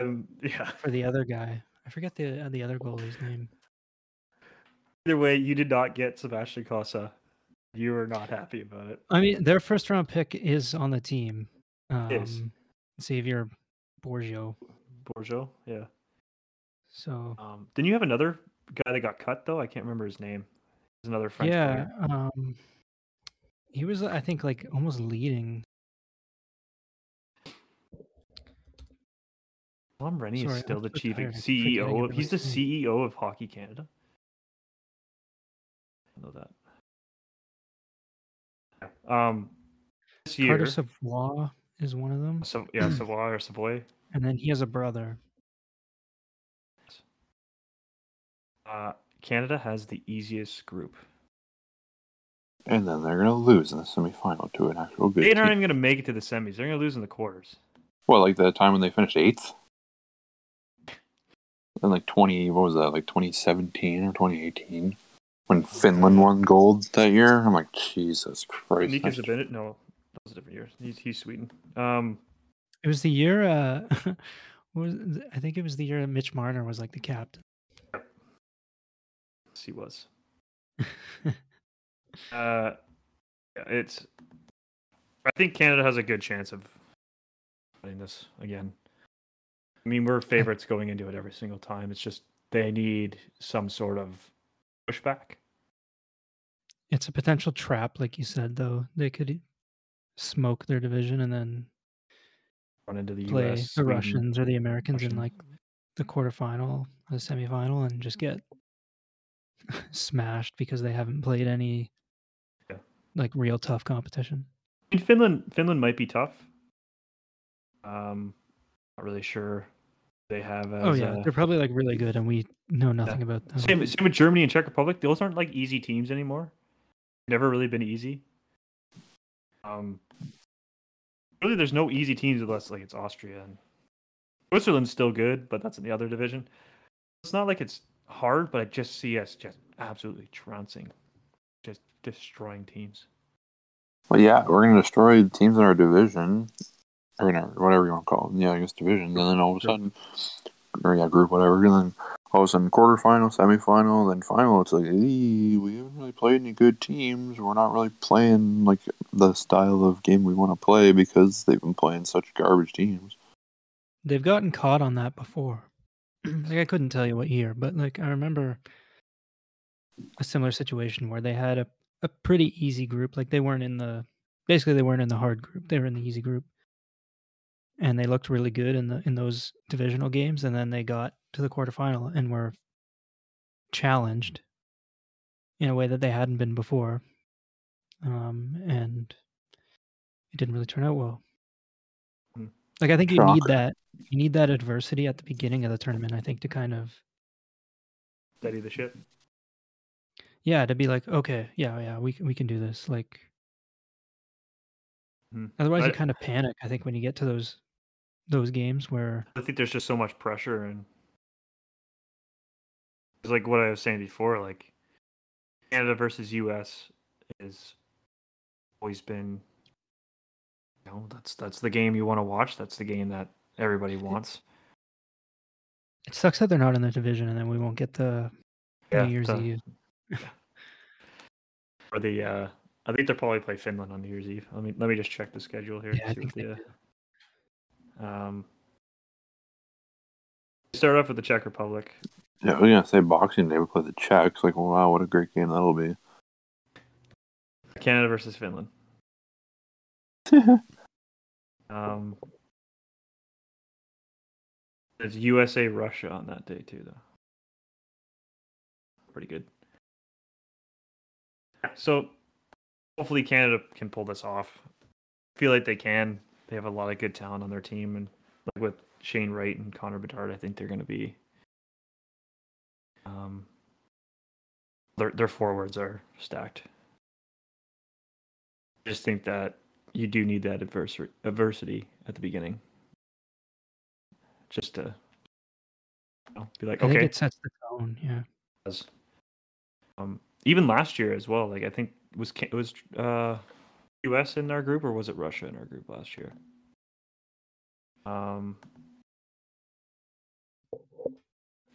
Um, yeah. for the other guy. I forget the uh, the other goalie's name. Either way, you did not get Sebastian Cossa. You were not happy about it. I mean, their first round pick is on the team. Um, Xavier Bourgault. Borjo, yeah. So Um, didn't you have another guy that got cut though? I can't remember his name. He's another French yeah, player. um, he was I think like almost leading. Tom Renney Sorry, is I'm still the chief tired. I keep CEO. Of, he's the CEO of Hockey Canada. I know that. Yeah. Um, this year, Carter Savoie is one of them, Sav- yeah, Savoie or Savoie. and then he has a brother. Uh, Canada has the easiest group. And then they're gonna lose in the semifinal to an actual good They're not even going to make it to the semis. They're going to lose in the quarters. Well, like the time when they finished eighth. In like twenty, what was that? Like twenty seventeen or twenty eighteen, when Finland won gold that year. I'm like, Jesus Christ! Nikas Zabinit? No, that was a different year. He's, he's Sweden. Um, It was the year. Uh, was I think it was the year that Mitch Marner was like the captain. Yes, he was. Uh, yeah, it's. I think Canada has a good chance of winning this again. I mean, we're favorites going into it every single time. It's just they need some sort of pushback. It's a potential trap, like you said. Though they could smoke their division and then Run into the play U.S. the Russians or the Americans in like the quarterfinal, or the semifinal, and just get smashed because they haven't played any Yeah. like real tough competition. I mean, Finland. Finland might be tough. Um, not really sure they have. As, oh yeah, uh, they're probably like really good, and we know nothing about them. Same, same with Germany and Czech Republic. Those aren't like easy teams anymore. Never really been easy. Um, really, there's no easy teams unless like it's Austria and Switzerland's still good, but that's in the other division. It's not like it's hard, but I just see us just absolutely trouncing, just destroying teams. Well, yeah, we're gonna destroy the teams in our division, or in our whatever you want to call it, Yeah, I guess division. And then all of a sudden, or yeah, group, whatever. And then all of a sudden, quarterfinal, semifinal, then final. It's like, "Ee, we haven't really played any good teams. We're not really playing like the style of game we want to play because they've been playing such garbage teams. They've gotten caught on that before. like I couldn't tell you what year, but like I remember a similar situation where they had a, a pretty easy group. Like they weren't in the basically they weren't in the hard group. They were in the easy group. And they looked really good in the in those divisional games and then they got to the quarterfinal and were challenged in a way that they hadn't been before. Um and it didn't really turn out well. Hmm. Like I think you need that you need that adversity at the beginning of the tournament, I think, to kind of Steady the ship. yeah, to be like, okay, yeah, yeah, we can we can do this. Like Hmm. otherwise you kind of panic, I think, when you get to those those games where I think there's just so much pressure and it's like what I was saying before, like Canada versus US is always been you know, that's that's the game you want to watch. That's the game that everybody wants. it sucks that they're not in the division and then we won't get the Yeah, New Year's the- Eve. Or the uh I think they'll probably play Finland on New Year's Eve. Let me let me just check the schedule here. Yeah, I see what think they the, do. um start off with the Czech Republic. Yeah, I was gonna say Boxing Day we play the Czechs. Like, wow, what a great game that'll be. Canada versus Finland. Um, there's USA Russia on that day too, though. Pretty good. So hopefully Canada can pull this off. I feel like they can. They have a lot of good talent on their team, and like with Shane Wright and Connor Bedard, I think they're going to be. Um, their their forwards are stacked. I just think that you do need that adversary, adversity at the beginning, just to you know, be like, I okay, it sets the tone, yeah. as um even last year as well like i think was Ca- was uh us in our group or was it russia in our group last year um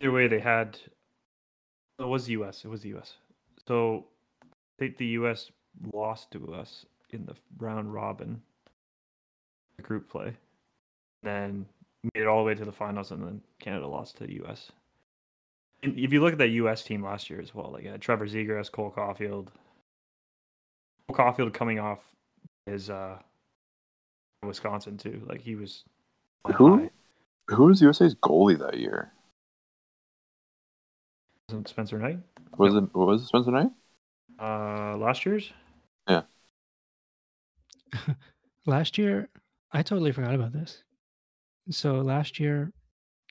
either way they had it was the us it was the us so i think the us lost to us in the round robin group play then made it all the way to the finals and then canada lost to the us and if you look at that U.S. team last year as well, like uh, Trevor Zegras, Cole Caufield, Cole Caufield coming off his uh, Wisconsin too, like he was Who? high. Who was USA's goalie that year? Wasn't Spencer Knight Was it what was it Spencer Knight? uh, last year's? Yeah. last year, I totally forgot about this. So last year,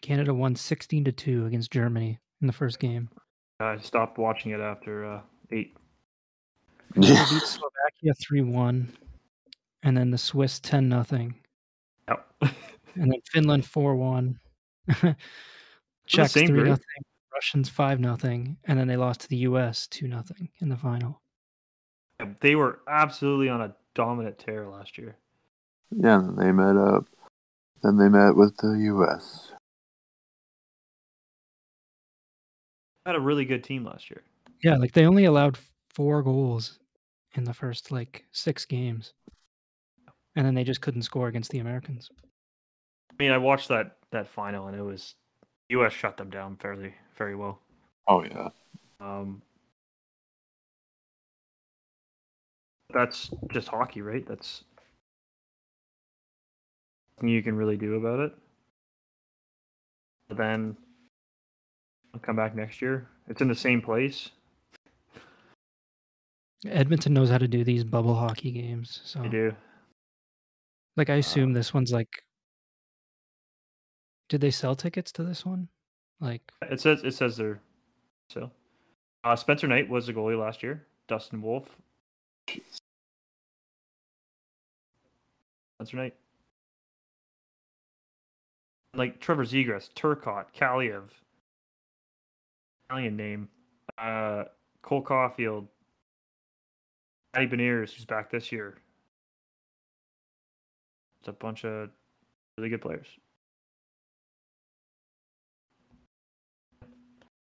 Canada won 16 to 2 against Germany in the first game. I stopped watching it after uh, eight. They beat Slovakia 3 1, and then the Swiss 10 nothing, Yep. and then Finland 4 1. Czechs 3 same nothing, Russians 5 nothing, and then they lost to the US 2 nothing in the final. they were absolutely on a dominant tear last year. Yeah, and then they met up. Then they met with the U.S. Had a really good team last year. Yeah, like they only allowed four goals in the first like six games, and then they just couldn't score against the Americans. I mean, I watched that that final and it was U.S. shut them down fairly very well. Oh yeah. Um, that's just hockey, right? That's nothing you can really do about it. But then I'll come back next year. It's in the same place. Edmonton knows how to do these bubble hockey games, so They do. like I Uh, assume this one's like. Did they sell tickets to this one? Like, It says it says there. So, uh, Spencer Knight was the goalie last year. Dustin Wolf. Spencer Knight. Like Trevor Zegras, Turcotte, Kaliyev. Italian name. Uh, Cole Caufield. Matty Beniers, who's back this year. It's a bunch of really good players.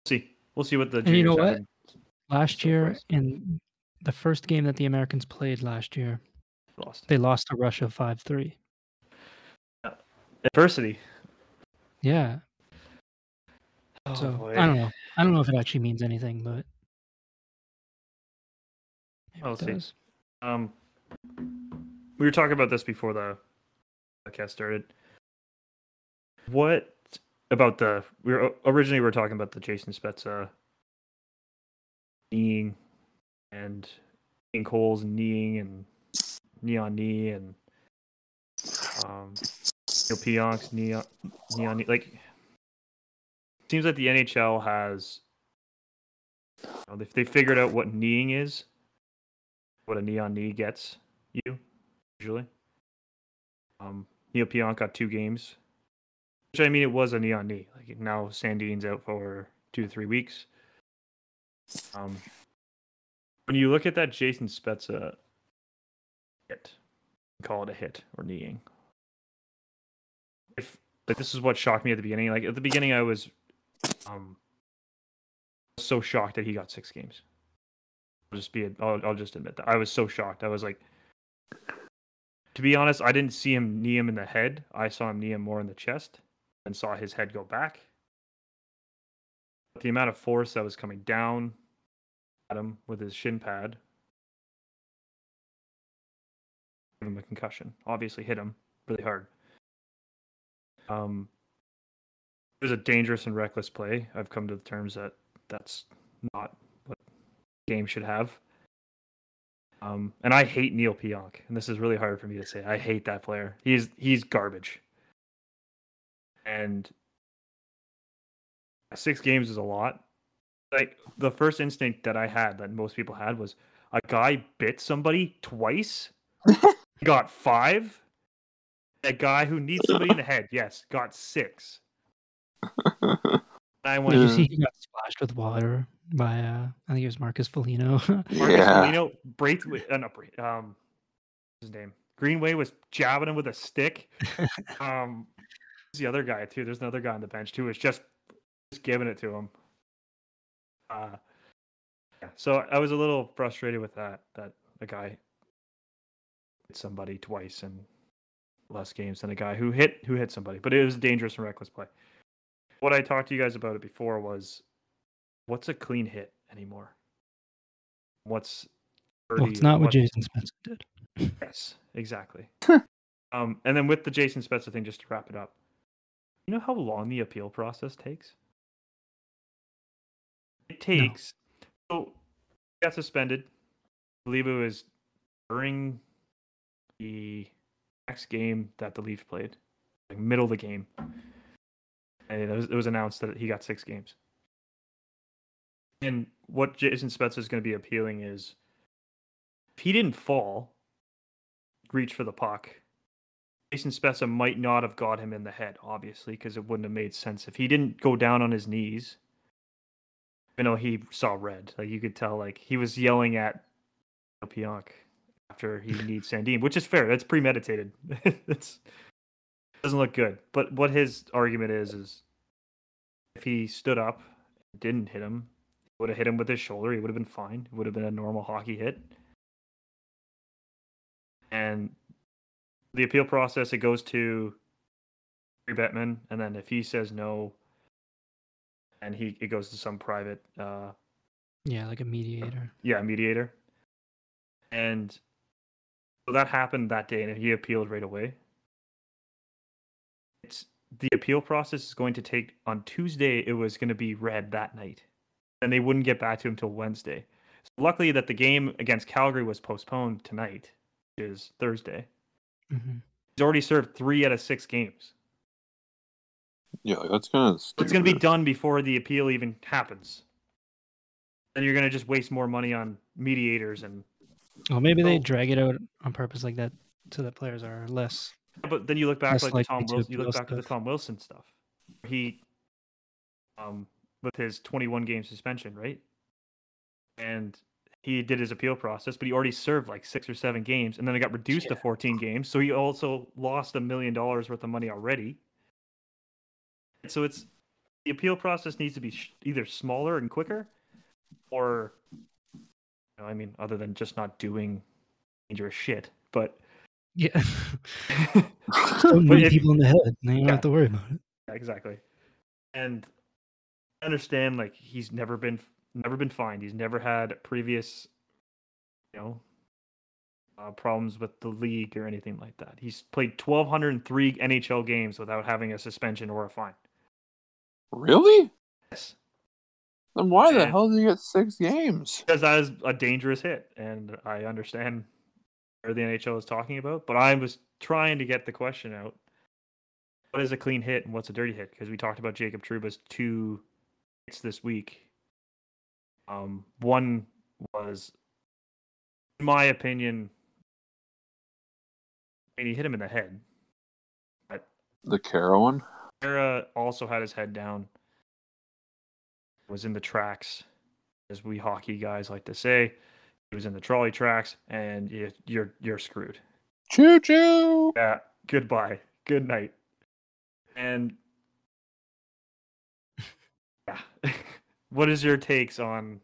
See. We'll see what the And you know what? last year in the first game that the Americans played last year, lost. they lost to Russia five three. Adversity. Yeah, Oh, so boy. I don't know. I don't know if it actually means anything, but I'll see. does. Um, we were talking about this before the podcast started. What about the? We were originally we were talking about the Jason Spezza kneeing and Ian Cole's kneeing and knee on knee and um, Neal Pionk's knee on knee on knee. Like, seems like the NHL has you know, they they figured out what kneeing is, what a knee on knee gets you usually. Um, Neal Pionk got two games, I mean it was a knee on knee. Like now Sandin's out for two to three weeks. Um, when you look at that Jason Spezza hit, call it a hit or kneeing. If like this is what shocked me at the beginning. Like at the beginning, I was um so shocked that he got six games. I'll just be I'll, I'll just admit that I was so shocked. I was like, to be honest, I didn't see him knee him in the head. I saw him knee him more in the chest and saw his head go back. But the amount of force that was coming down at him with his shin pad gave him a concussion. Obviously hit him really hard. Um, it was a dangerous and reckless play. I've come to the terms that that's not what game should have. Um, and I hate Neal Pionk, and this is really hard for me to say. I hate that player. He's he's garbage. And six games is a lot. Like the first instinct that I had, that most people had, was a guy bit somebody twice, got five. A guy who needs somebody in the head, yes, got six. I went, Did you see he got splashed with water by uh, I think it was Marcus Foligno. Marcus yeah. Foligno, Braithwaite, uh, not Braith, um, what's his name? Greenway was jabbing him with a stick. um, who's the other guy too. There's another guy on the bench too. Was just just giving it to him. Uh, yeah. So I was a little frustrated with that. That a guy hit somebody twice in less games than a guy who hit who hit somebody. But it was a dangerous and reckless play. What I talked to you guys about it before was, what's a clean hit anymore? What's well, it's not what what- Jason Spezza did. Yes, exactly. um, and then with the Jason Spezza thing, just to wrap it up, you know how long the appeal process takes? It takes. So, he got suspended. I believe it was during the next game that the Leafs played, like middle of the game, and it was, it was announced that he got six games. And what Jason Spezza is going to be appealing is, if he didn't fall, reach for the puck, Jason Spezza might not have got him in the head, obviously, because it wouldn't have made sense if he didn't go down on his knees. You know, he saw red. Like you could tell, like he was yelling at Pionk after he needs Sandin, which is fair. That's premeditated. it's doesn't look good. But what his argument is is if he stood up, and didn't hit him, Would have hit him with his shoulder. He would have been fine. It would have been a normal hockey hit. And the appeal process, it goes to Bettman, and then if he says no, and he it goes to some private, uh, Yeah, like a mediator. yeah, mediator. And so that happened that day, and he appealed right away. It's the appeal process is going to take on Tuesday. It was going to be read that night, and they wouldn't get back to him until Wednesday. So luckily, that the game against Calgary was postponed tonight, which is Thursday. Hmm He's already served three out of six games. Yeah, that's kind of. It's going to be done before the appeal even happens. And you're going to just waste more money on mediators and Well, maybe they drag it out on purpose like that so that players are less. But then you look back like Tom to Wilson. You look appeal back at the. Tom Wilson stuff. He, um, with his 21 game suspension, right? And he did his appeal process, but he already served like six or seven games, and then it got reduced to 14 games. So he also lost a million dollars worth of money already. So it's the appeal process needs to be sh- either smaller and quicker, or, you know, I mean, other than just not doing dangerous shit, but. Yeah. Don't But if- people in the head. Then you don't Yeah. have to worry about it. Yeah, exactly. And I understand like he's never been never been fined. He's never had previous, you know, uh, problems with the league or anything like that. He's played 1,203 NHL games without having a suspension or a fine. Really? Yes, Then why the hell did he get six games? because that is a dangerous hit, and I understand where the NHL is talking about. But I was trying to get the question out: What is a clean hit and what's a dirty hit? Because we talked about Jacob Trouba's two hits this week. Um, one was, in my opinion, I mean, he hit him in the head. The Kara one? Sarah also had his head down. Was in the tracks, as we hockey guys like to say. He was in the trolley tracks, and you, you're you're screwed. Choo choo! Yeah, goodbye, good night, and yeah. what is your takes on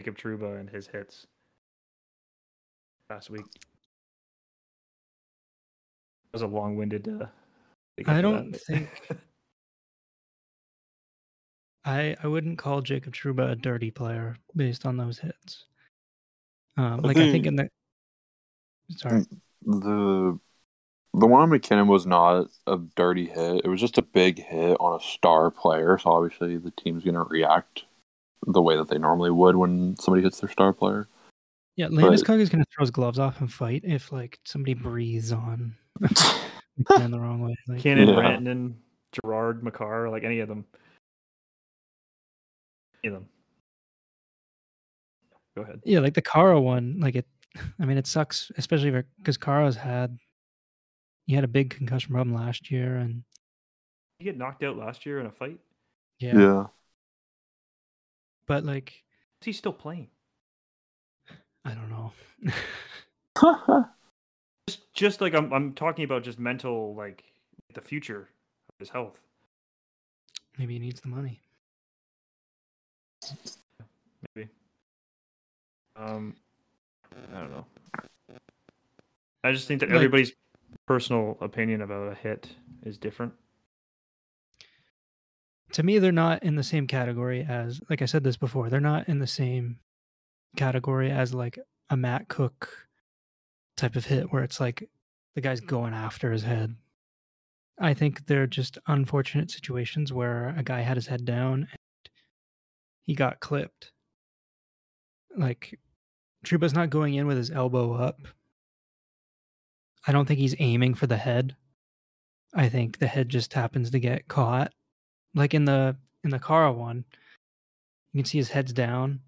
Jacob Trouba and his hits last week? That was a long-winded. Uh, I don't that, think- I I wouldn't call Jacob Trouba a dirty player based on those hits. Um, I like I think think- in the sorry, The the one on MacKinnon was not a dirty hit. It was just a big hit on a star player. So obviously the team's going to react the way that they normally would when somebody hits their star player. yeah, Landis but- is gonna throw his gloves off and fight if like somebody breathes on MacKinnon the wrong way. Like, Cannon, Yeah. Rantanen, Girard, Makar, like any of them. Any of them. Go ahead. Yeah, like the Kara one, like it. I mean, it sucks, especially because Kara's had he had a big concussion problem last year, and Did he get knocked out last year in a fight? yeah, Yeah. But like Is he still playing? I don't know. Just, just like I'm, I'm talking about just mental, like the future of his health. Maybe he needs the money. Maybe. Um, I don't know. I just think that Like- everybody's personal opinion about a hit is different. To me, they're not in the same category as, like I said this before, they're not in the same category as like a Matt Cooke type of hit where it's like the guy's going after his head. I think they're just unfortunate situations where a guy had his head down and he got clipped. Like Trouba's not going in with his elbow up. I don't think he's aiming for the head. I think the head just happens to get caught. Like in the in the Kara one, you can see his head's down.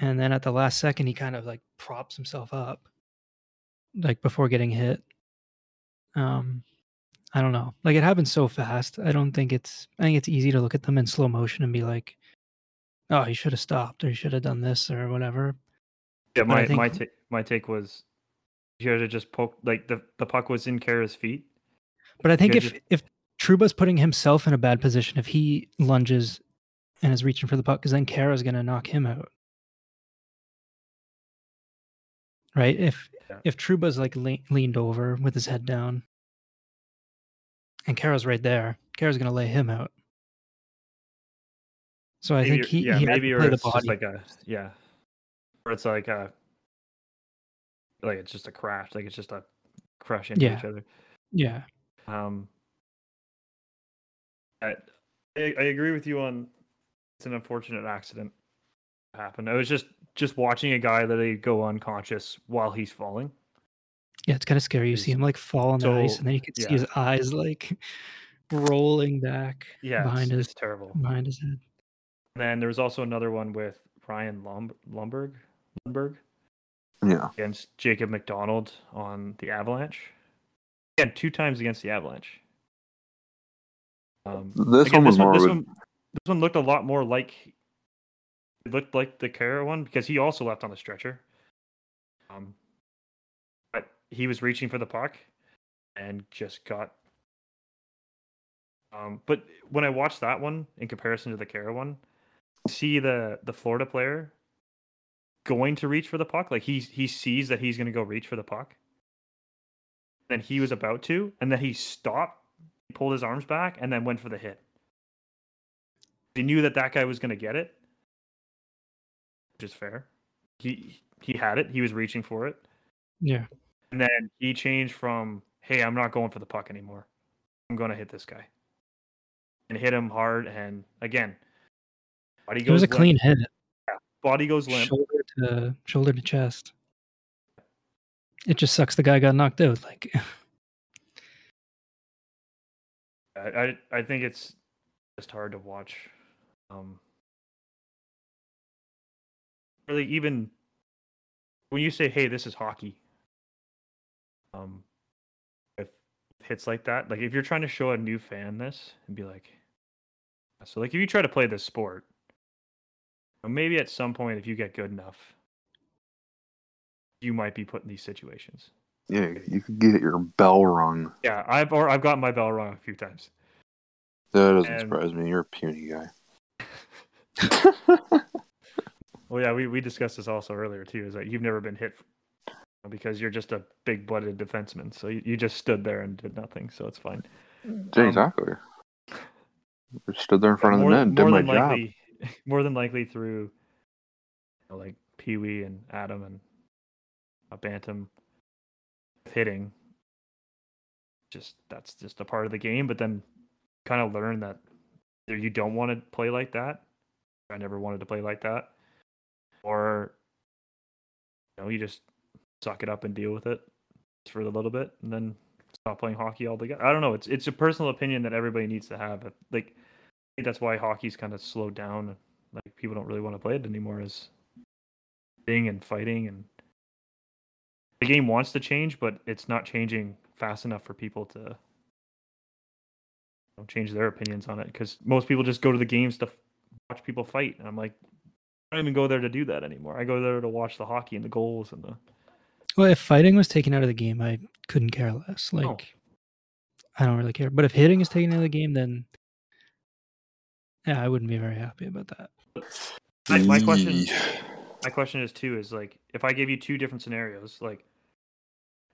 And then at the last second he kind of like props himself up like before getting hit. Um I don't know. Like it happens so fast. I don't think it's I think it's easy to look at them in slow motion and be like, "Oh, he should have stopped or he should have done this or whatever." Yeah, But my think- my take my take was to just poked like the the puck was in Kara's feet. But I think if if Trouba's putting himself in a bad position if he lunges and is reaching for the puck because then Kara's going to knock him out. Right? If Yeah. if Trouba's like le- leaned over with his head down and Kara's right there, Kara's going to lay him out. So I maybe think he, yeah, he maybe or it's just like a yeah, or it's like a like it's just a crash, like it's just a into Yeah. each other. yeah. Um, I, I I agree with you on it's an unfortunate accident happened. I was just just watching a guy literally go unconscious while he's falling. Yeah, it's kind of scary. You see him like fall on the ice, and then you can see yeah. his eyes like rolling back Yeah, behind it's, his it's terrible. behind his head. And then there was also another one with Ryan Lum- Lomberg, Lundberg Yeah. against Jacob MacDonald on the Avalanche. Again, two times against the Avalanche. Um, This again, one was this one, more this one, this one looked a lot more like it looked like the Kara one because he also left on the stretcher. Um, but he was reaching for the puck and just got. Um, but when I watched that one in comparison to the Kara one, see the the Florida player going to reach for the puck, like he he sees that he's going to go reach for the puck. Then he was about to, and then he stopped, pulled his arms back, and then went for the hit. He knew that that guy was going to get it, which is fair. He he had it. He was reaching for it, Yeah. and then he changed from "Hey, I'm not going for the puck anymore. I'm going to hit this guy," and hit him hard. And again, body goes It was a limp. clean hit, Body goes limp. shoulder to shoulder to chest. It just sucks the guy got knocked out. Like, I, I think it's just hard to watch. Um, really, even when you say, "Hey, this is hockey," um, with hits like that, like if you're trying to show a new fan this and be like, so like if you try to play this sport, maybe at some point if you get good enough, you might be put in these situations. Yeah, you could get your bell rung. Yeah, I've or I've gotten my bell rung a few times. That doesn't And- surprise me. You're a puny guy. Well, yeah, we, we discussed this also earlier too. Is that you've never been hit because you're just a big blooded defenseman, so you, you just stood there and did nothing, so it's fine. Um, exactly. Just stood there in front of the net, did more my than job. more than likely through you know, like Pee Wee and Atom and uh, Bantam hitting. Just that's just a part of the game, but then kind of learn that you don't want to play like that. I never wanted to play like that, or you know you just suck it up and deal with it for a little bit, and then stop playing hockey altogether. I don't know. It's it's a personal opinion that everybody needs to have. Like that's why hockey's kind of slowed down. Like people don't really want to play it anymore. Is being and fighting and the game wants to change, but it's not changing fast enough for people to you know, change their opinions on it. Because most people just go to the games to f- watch people fight, and I'm like, I don't even go there to do that anymore. I go there to watch the hockey and the goals and the. well, if fighting was taken out of the game, I couldn't care less. Like, No. I don't really care. But if hitting is taken out of the game, then yeah, I wouldn't be very happy about that. My, my question, mm. my question is too is like if I gave you two different scenarios, like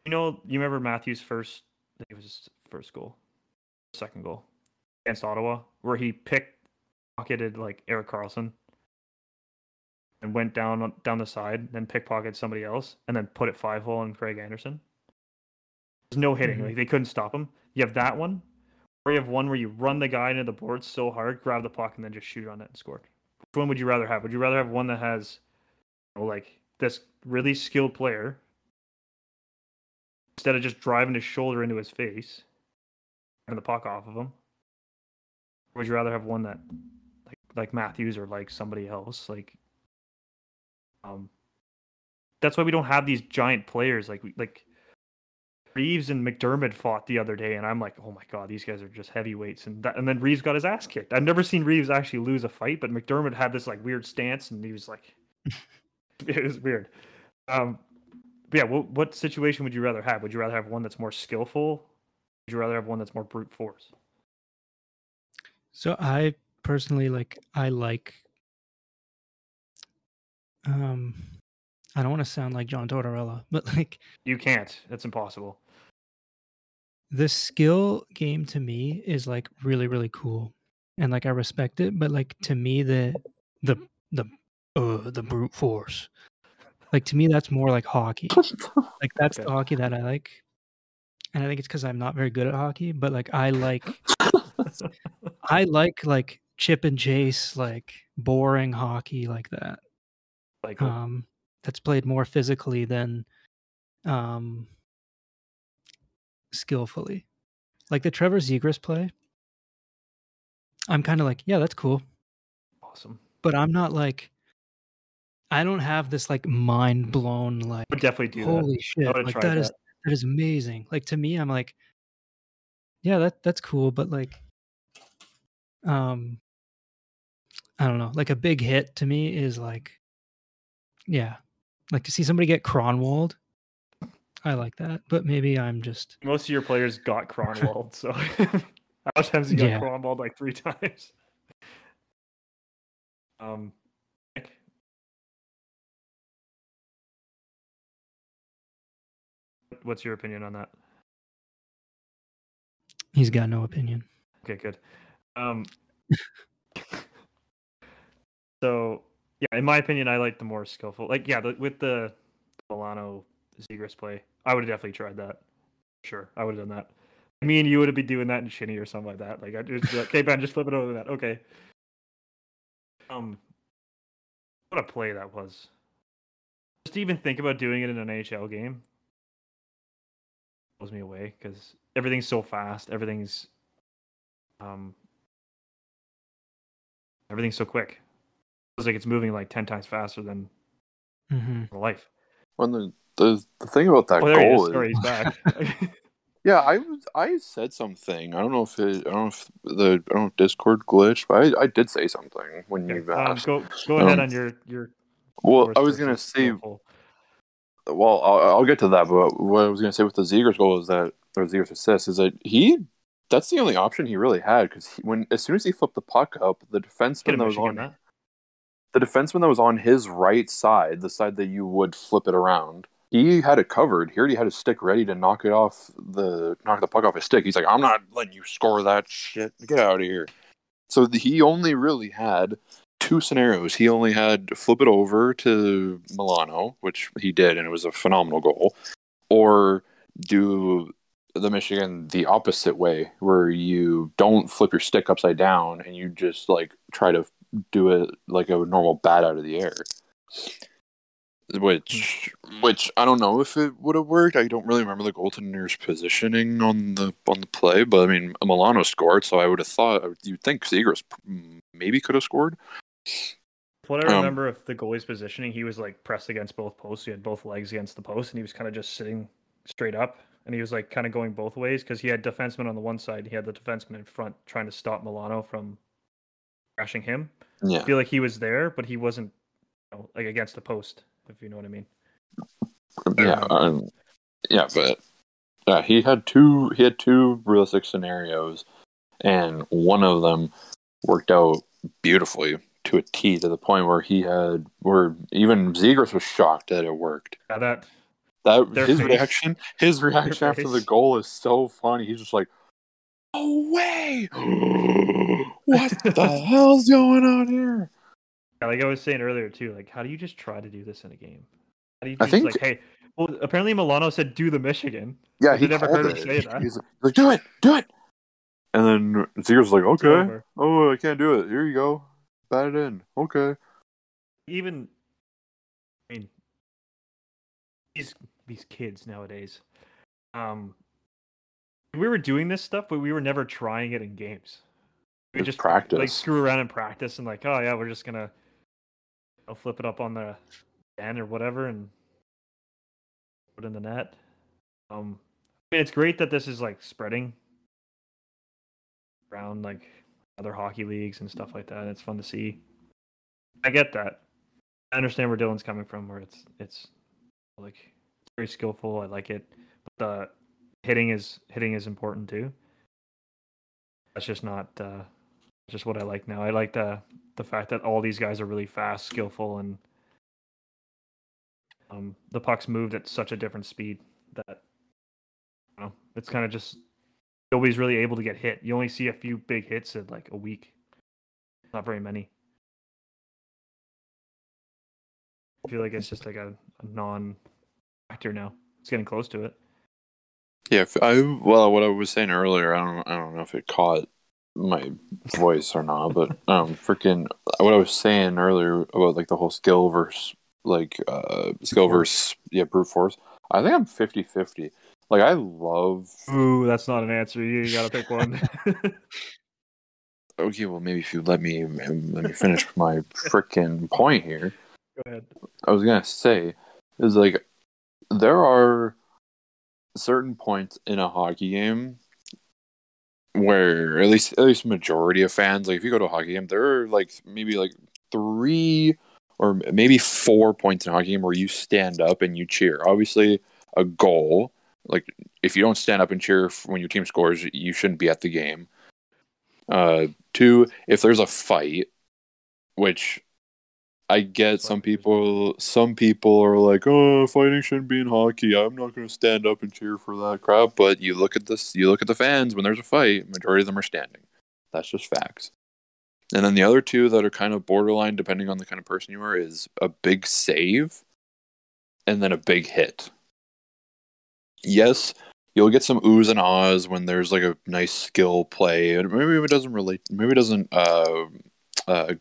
you know, you remember Matthews' first, I think it was his first goal, second goal against Ottawa, where he picked pocketed like Erik Karlsson and went down on- down the side, then pickpocketed somebody else, and then put it five hole on Craig Anderson. There's no hitting, Mhm. like they couldn't stop him. You have that one, or you have one where you run the guy into the board so hard, grab the puck, and then just shoot it on it and score. Which one would you rather have? Would you rather have one that has, you know, like this really skilled player instead of just driving his shoulder into his face, and the puck off of him? Would you rather have one that, like, like Matthews or like somebody else? Like, um, that's why we don't have these giant players like like. Reaves and MacDermid fought the other day, and I'm like, oh my god, these guys are just heavyweights. And that, and then Reaves got his ass kicked. I've never seen Reaves actually lose a fight, but MacDermid had this like weird stance, and he was like, it was weird. Um, but yeah, what, what situation would you rather have? Would you rather have one that's more skillful? Would you rather have one that's more brute force? So I personally like I like um I don't want to sound like John Tortorella, but like You can't. That's impossible. the skill game to me is like really really cool and like I respect it, but like to me the the the uh the brute force. Like to me that's more like hockey. Like that's the hockey that I like. And I think it's cuz I'm not very good at hockey, but like I like I like like chip and chase like boring hockey like that. Like um, that's played more physically than um, skillfully. Like the Trevor Zegras play, I'm kind of like, yeah, that's cool, awesome. but I'm not like, I don't have this like mind blown like, Would definitely do holy that. shit, like that is that. that is amazing. Like to me, I'm like, yeah, that that's cool, but like, um, I don't know, like a big hit to me is like, yeah, like to see somebody get Kronwalled. I like that, but maybe I'm just Most of your players got Kronwalled, so how many times you got Yeah. Kronwalled? Like three times. Um, what's your opinion on that? he's got no opinion. Okay, good. Um, so yeah, in my opinion, I like the more skillful. Like yeah, the, with the Milano Zegras play, I would have definitely tried that. Sure, I would have done that. Me and you would have been doing that in Shinny or something like that. Like I'd just be like, okay, Ben, just flip it over to that. Okay. Um, what a play that was. Just even think about doing it in an NHL game blows me away because everything's so fast. Everything's um everything's so quick. It's like it's moving like ten times faster than hmm life. When the, the the thing about that Oh, there he is. goal Sorry, is, he's back. yeah, I was I said something. I don't know if it, I don't know if the I don't know if Discord glitched, but I, I did say something when you um, asked. go go ahead Um, on your your. well, I was gonna say skillful. Well, I'll, I'll get to that. But what I was going to say with the Zegras goal is that, or Zegras assist, is that he, that's the only option he really had because when as soon as he flipped the puck up, the defenseman that was on that. the defenseman that was on his right side, the side that you would flip it around, he had it covered. He already had his stick ready to knock it off the knock the puck off his stick. He's like, I'm not letting you score that shit. Get out of here. So the, he only really had two scenarios. He only had to flip it over to Milano, which he did, and it was a phenomenal goal, or do the Michigan the opposite way, where you don't flip your stick upside down and you just like try to do it like a normal bat out of the air. Which, which I don't know if it would have worked. I don't really remember the goaltender's positioning on the on the play, but I mean Milano scored, so I would have thought you'd think Zegras mm, maybe could have scored. What I Um, remember of the goalie's positioning, he was like pressed against both posts. He had both legs against the post, and he was kind of just sitting straight up. And he was like kind of going both ways because he had defenseman on the one side, he had the defenseman in front trying to stop Milano from crashing him. I feel like he was there, but he wasn't you know, like against the post, if you know what I mean. yeah, um, yeah, but yeah, he had two. He had two realistic scenarios, and one of them worked out beautifully to a T to the point where he had where even Zegras was shocked that it worked. Yeah, that That his face. reaction, his reaction after the goal is so funny. He's just like, "No way! what the hell's going on here?" Yeah, like I was saying earlier too, like how do you just try to do this in a game? How do you I just think- like, hey, well, apparently Milano said do the Michigan. Yeah, he never called heard him say that. He's like, "Do it, do it," and then Zegras was like, "Okay, oh, I can't do it. Here you go, it in." Okay, Even, I mean, these these kids nowadays, um, we were doing this stuff, but we were never trying it in games. We It's just practice. like screw around and practice, and like, oh yeah, we're just gonna, I'll flip it up on the end or whatever, and put it in the net. Um, I mean, it's great that this is like spreading around like other hockey leagues and stuff like that. and It's fun to see. I get that. I understand where Dylan's coming from, where it's it's like very skillful. I like it, but the hitting is hitting is important too. That's just not uh, just what I like now. I like the the fact that all these guys are really fast, skillful, and um, the puck's moved at such a different speed that you know, it's kind of just nobody's really able to get hit. You only see a few big hits in like a week. Not very many. I feel like it's just like a, a non factor now. It's getting close to it. Yeah, I well, what I was saying earlier, I don't, I don't know if it caught my voice or not, but um, freaking what I was saying earlier about like the whole skill versus like uh skill versus yeah brute force. I think I'm 50-50. Like I love. Ooh, that's not an answer. You gotta pick one. Okay, well maybe if you let me let me finish my freaking point here. Go ahead. I was gonna say is like there are certain points in a hockey game where at least at least majority of fans like if you go to a hockey game there are like maybe like three or maybe four points in a hockey game where you stand up and you cheer obviously a goal like if you don't stand up and cheer when your team scores you shouldn't be at the game uh two if there's a fight which I get some people. Some people are like, "Oh, fighting shouldn't be in hockey." I'm not going to stand up and cheer for that crap. But you look at this. You look at the fans when there's a fight. Majority of them are standing. That's just facts. And then the other two that are kind of borderline, depending on the kind of person you are, is a big save, and then a big hit. Yes, you'll get some oohs and ahs when there's like a nice skill play, maybe it doesn't relate. Maybe it doesn't uh, uh,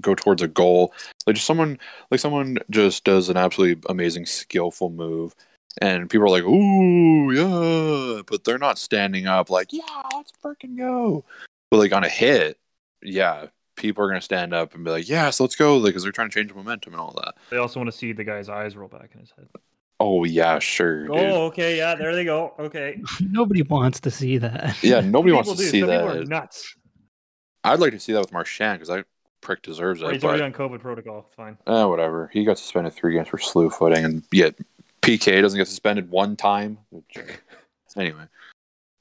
go towards a goal like just someone like someone just does an absolutely amazing skillful move and people are like ooh yeah but they're not standing up like yeah let's freaking go but like on a hit yeah people are to stand up and be like yes let's go like because they're trying to change momentum and all that They also want to see the guy's eyes roll back in his head. Oh yeah sure dude. Oh, okay, yeah, there they go. Okay. Nobody wants to see that. yeah nobody wants to do. see Some people are that nuts. i'd like to see that with marchand because that prick deserves Or it he's but already on COVID protocol. It's fine. Eh, whatever. He got suspended three games for slew footing, and yet PK doesn't get suspended one time. Anyway,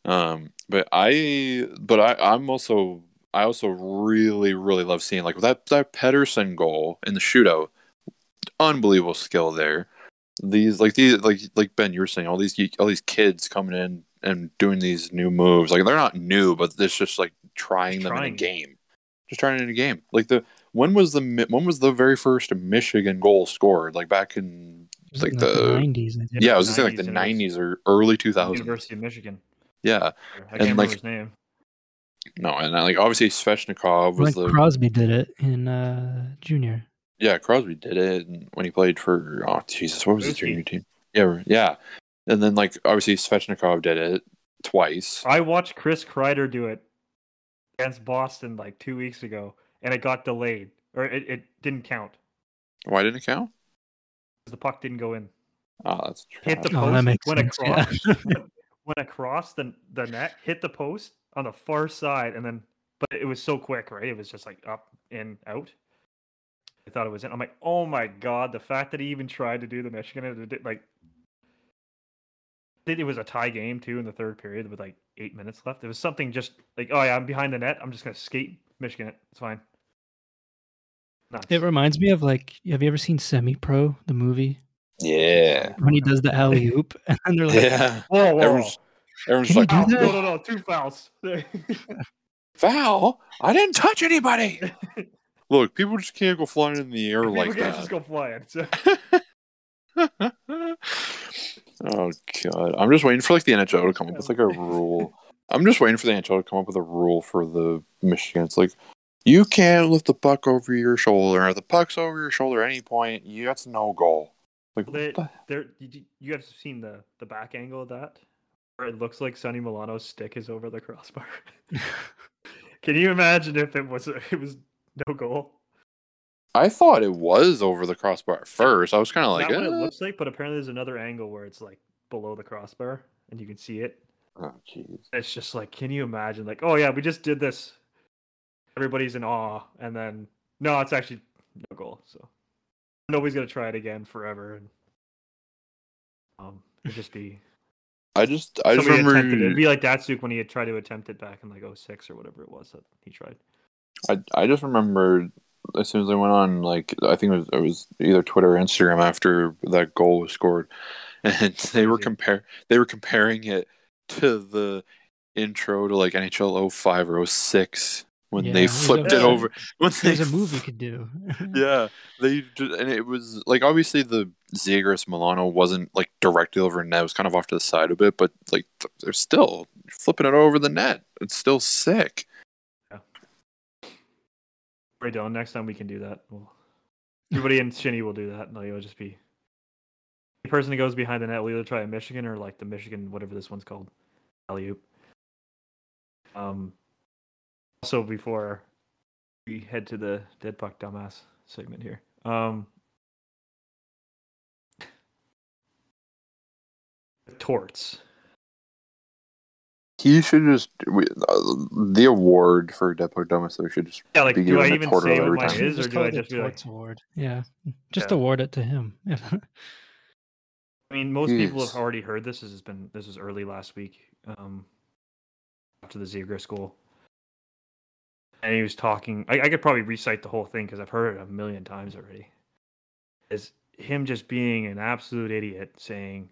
um, but I, but I, I'm also, I also really, really love seeing like that that Pettersson goal in the shootout. Unbelievable skill there. These like these like like Ben, you were saying all these all these kids coming in and doing these new moves. Like they're not new, but it's just like trying them in a game. Just trying it in a game. Like the when was the when was the very first Michigan goal scored? Like back in like in the, nineties. Yeah, I was gonna say like the and it was nineties or early two thousands. University of Michigan. Yeah, I And, can't remember like, his name. no, and uh, like obviously Svechnikov was Like the Crosby did it in uh, junior. Yeah Crosby did it when he played for oh Jesus what was his Ruski. junior team? Yeah, yeah, and then like obviously Svechnikov did it twice. I watched Chris Kreider do it against Boston like two weeks ago, and it got delayed, or it, it didn't count. Why didn't it count? 'cause The puck didn't go in. Oh, that's Hit the trash. Oh, that post, makes went sense. Yeah. across, went across the the net, hit the post on the far side, and then but it was so quick, right? It was just like up, in, out. I thought it was in. I'm like, oh my god, the fact that he even tried to do the Michigan, it like, it was a tie game too in the third period with like eight minutes left. It was something just like, oh yeah, I'm behind the net. I'm just gonna skate Michigan. It. It's fine. Nuts. It reminds me of like, have you ever seen Semi Pro, the movie? Yeah, When he does the alley oop, and they're like, yeah. whoa, whoa, Everyone's everyone's Can you like do Foul. that? No, no, no, two fouls. foul. I didn't touch anybody. Look, people just can't go flying in the air People like can't that. just go flying. So. oh god, I'm just waiting for like the NHL to come up with like a rule. I'm just waiting for the NHL to come up with a rule for the Michigan. It's like you can't lift the puck over your shoulder. If the puck's over your shoulder at any point, you that's no goal. Like They, what the- there, you, you have seen the the back angle of that, where it looks like Sonny Milano's stick is over the crossbar. Can you imagine if it was it was no goal? I thought it was over the crossbar at first. I was kind of like, Not what it eh. looks like, but apparently there's another angle where it's like below the crossbar and you can see it. oh jeez. It's just like, can you imagine? Like, oh yeah, we just did this. Everybody's in awe, and then no, it's actually no goal. So nobody's gonna try it again forever, and um, it'd just be I just, I just somebody it. remember. It'd be like Datsyuk when he had tried to attempt it back in like 06 or whatever it was that he tried. I I just remember as soon as I went on, like I think it was, it was either Twitter or Instagram after that goal was scored, and they were compare they were comparing it to the intro to like NHL 05 or 06 when Yeah, they flipped a- it over. When they There's a move you f- could do. yeah, they and it was like obviously the Zegras Milano wasn't like directly over net; it was kind of off to the side a bit, but like they're still flipping it over the net. It's still sick. Dylan. Next time we can do that. We'll, everybody in Shinny will do that. No, you'll just be the person that goes behind the net. will either try a Michigan or like the Michigan, whatever this one's called, alley oop. Um. Also, before we head to the dead puck dumbass segment here, um, torts. He should just uh, the award for Deadpool Dumbest. We should just Yeah, like, be do I given to even Porter say every what mine time. is, or do I just be like, Torts award. Yeah, just Yeah. award it to him. I mean, most people have already heard this. This has been this was early last week, um, after the Zegras goal, and he was talking. I, I could probably recite the whole thing because I've heard it a million times already. Is him just being an absolute idiot, saying,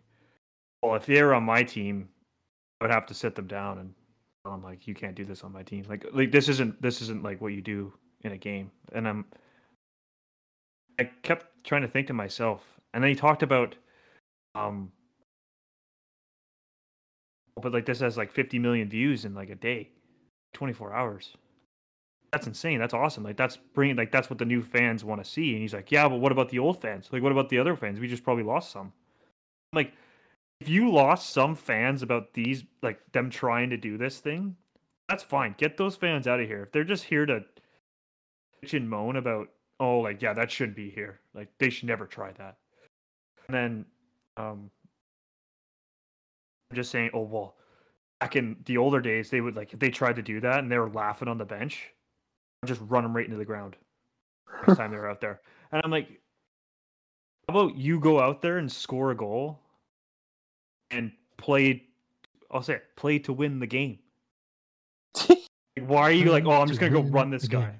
"Well, if they were on my team, I would have to sit them down and tell them like, you can't do this on my team. Like, like this isn't this isn't like what you do in a game." And I'm, I kept trying to think to myself, and then he talked about um but like this has like 50 million views in like a day 24 hours. That's insane. That's awesome. Like that's bringing like that's what the new fans want to see. And he's like yeah but what about the old fans? Like what about the other fans? We just probably lost some. Like if you lost some fans about these like them trying to do this thing that's fine. Get those fans out of here. If they're just here to bitch and moan about oh like yeah that shouldn't be here. Like they should never try that. And then um I'm just saying oh well back in the older days they would like if they tried to do that and they were laughing on the bench I'd just run them right into the ground next time they're out there. And i'm like how about you go out there and score a goal and play i'll say it, play to win the game like, why are you like oh i'm just gonna go run this guy.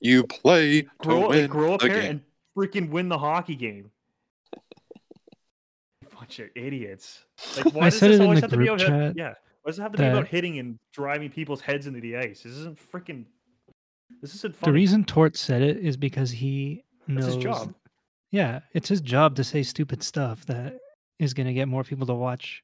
You play to grow, like, win grow up here game. and freaking win the hockey game. Bunch of idiots. Like, why I does said this it in always the have to be group about? chat Yeah, why does it have to be about hitting and driving people's heads into the ice? This isn't freaking. This isn't The reason Tort said it is because he That's knows. his job. Yeah, it's his job to say stupid stuff that is going to get more people to watch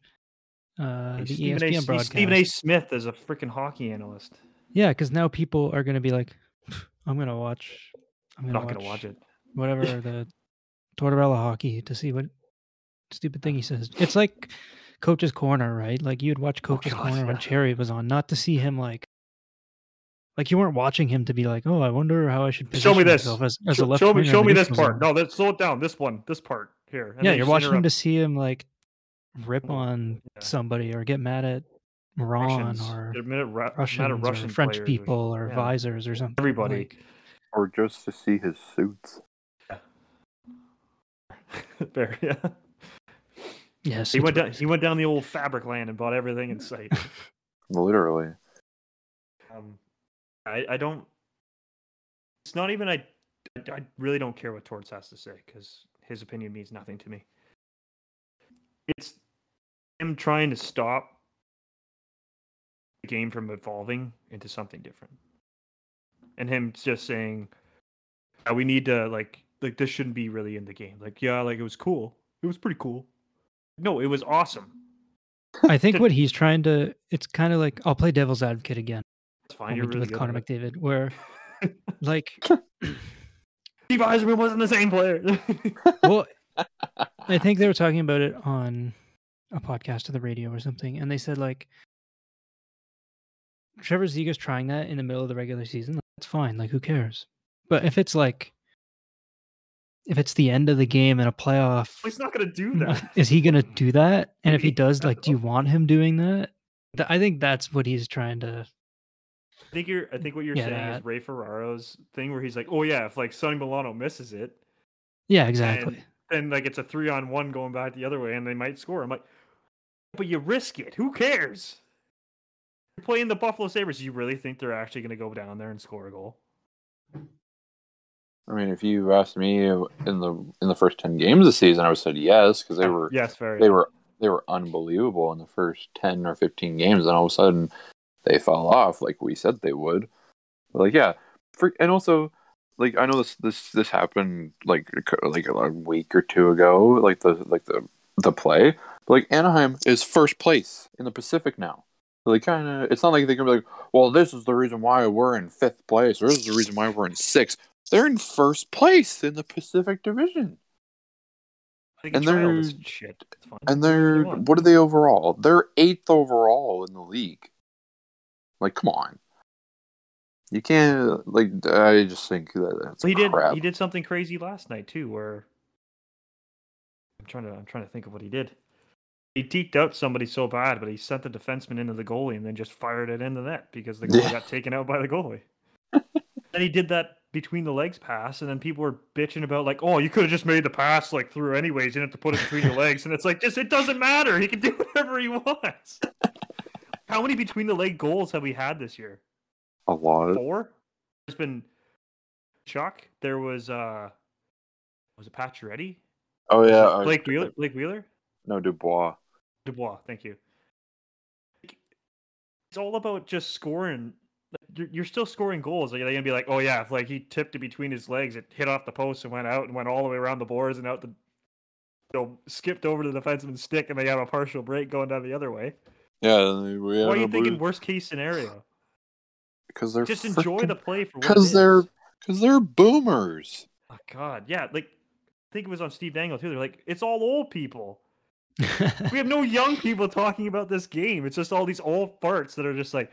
uh, the Stephen, a, ESPN he's broadcast. Stephen A. Smith is a freaking hockey analyst. Yeah, because now people are going to be like, I'm going to watch. I'm I'm gonna not gonna watch it. Whatever the Tortorella hockey to see what stupid thing he says. It's like Coach's Corner, right? Like you'd watch Coach's Oh God, Corner when. Cherry was on, not to see him like. Like you weren't watching him to be like, oh, I wonder how I should Show me this. as, as Show, a left show me, show me this part. No, let's slow it down. This one, this part here. And yeah, you're just watching him to see him like rip on yeah. somebody or get mad at Ron Russians. or They're mad at Ru- mad at Russian or French people or yeah, visors or something. everybody. like- or just to see his suits. there, yeah. yes, He went down. He went down the old Fabricland and bought everything in sight. Literally. Um, I, I don't. It's not even I. I really don't care what Torts has to say because his opinion means nothing to me. It's him trying to stop the game from evolving into something different, and him just saying, "Yeah, "We need to like like this shouldn't be really in the game." Like, yeah, like it was cool. It was pretty cool. No, it was awesome. I think what he's trying to. It's kind of like I'll play devil's advocate again It's fine. You're really with good Connor. McDavid, where like, Steve Yzerman wasn't the same player. well, I think they were talking about it on a podcast or the radio or something, and they said like Trevor Zegras trying that in the middle of the regular season. That's fine. Like, who cares? But if it's like, if it's the end of the game in a playoff, He's not gonna do that. is he gonna do that? And if he does, like, do you want him doing that? I think that's what he's trying to. I think you're. I think what you're Yeah, saying that. is Ray Ferraro's thing, where he's like, "Oh yeah, if like Sonny Milano misses it, Yeah, exactly. and then like it's a three on one going back the other way, and they might score." I'm like, but you risk it. Who cares? You're playing the Buffalo Sabres. You really think they're actually going to go down there and score a goal? I mean, if you asked me in the in the first ten games of the season, I would have said yes because they ah, were yes, very. they were they were unbelievable in the first ten or fifteen games, and all of a sudden they fell off like we said they would. Like yeah, for, and also like I know this this this happened like like a week or two ago, like the like the the play. But like Anaheim is first place in the Pacific now. So they kind of it's not like they can be like, well, this is the reason why we're in fifth place, or this is the reason why we're in sixth. They're in first place in the Pacific Division. And they're-. It's fine. And they're what are they overall? They're eighth overall in the league. Like, come on. You can't like. I just think that that's Well, he did. crap. He did something crazy last night too, where I'm trying to. I'm trying to think of what he did. He deked out somebody so bad, but he sent the defenseman into the goalie and then just fired it in the net because the goalie Yeah. got taken out by the goalie. and he did that between the legs pass, and then people were bitching about like, "Oh, you could have just made the pass like through anyways. You didn't have to put it between your legs." And it's like, just it doesn't matter. He can do whatever he wants. How many between the leg goals have we had this year? a lot. four. There's been Chuck. There was uh was it Pacioretty? Oh yeah, Blake Wheeler. Blake Wheeler. No Dubois. Dubois. Thank you. It's all about just scoring. You're, you're still scoring goals. Like, they're gonna be like, oh yeah, if like he tipped it between his legs, it hit off the post and went out and went all the way around the boards and out the. You know, skipped over to the defenseman's stick and they have a partial break going down the other way. Yeah, we Why are you thinking worst case scenario? because they're Just enjoy the play for because they're because they're boomers. Oh God, yeah. Like, I think it was on Steve Dangle too. They're like, it's all old people. We have no young people talking about this game. It's just all these old farts that are just like,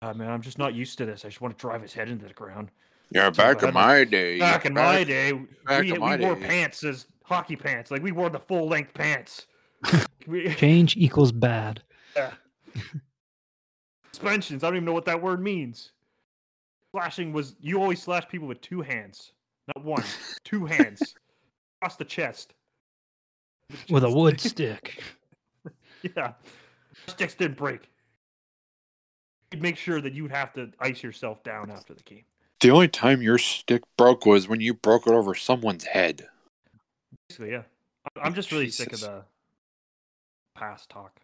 "Ah, man, I'm just not used to this. I just want to drive his head into the ground. Yeah, back back in in my day. Back in my day, back we, my wore day. pants as hockey pants. Like we wore the full length pants. Change equals bad. yeah. Suspensions. I don't even know what that word means. Slashing was you always slash people with two hands, not one, two hands across the chest. With a wood stick. Yeah. Sticks didn't break. You'd make sure that you'd have to ice yourself down after the game. The only time your stick broke was when you broke it over someone's head. Basically, yeah. I- I'm just really sick of the past talk.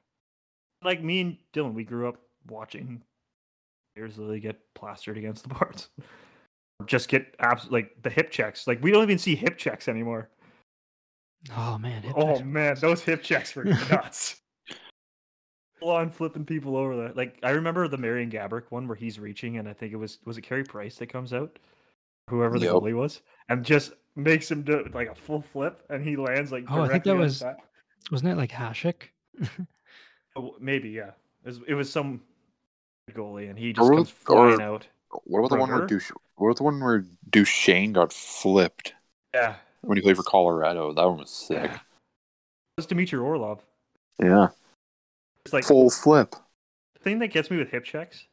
Like me and Dylan, we grew up watching players literally get plastered against the boards. Just get abs- like the hip checks. Like we don't even see hip checks anymore. Oh man. hip Oh checks. man, those hip checks were nuts. Full on flipping people over there. Like I remember the Marian Gaborik one where he's reaching, and I think it was was it Carey Price that comes out, whoever the Yep. goalie was, and just makes him do like a full flip, and he lands like. Oh, I think that was- that. Wasn't it like Hasek? Oh, maybe yeah. It was, it was some goalie, and he Or just comes was- or- flying out. What about the one where Brother? Duch- What about the one where Duchesne got flipped Yeah, when he played for Colorado? That one was sick. it was Dmitry Orlov. Yeah, It's like full flip. the thing that gets me with hip checks,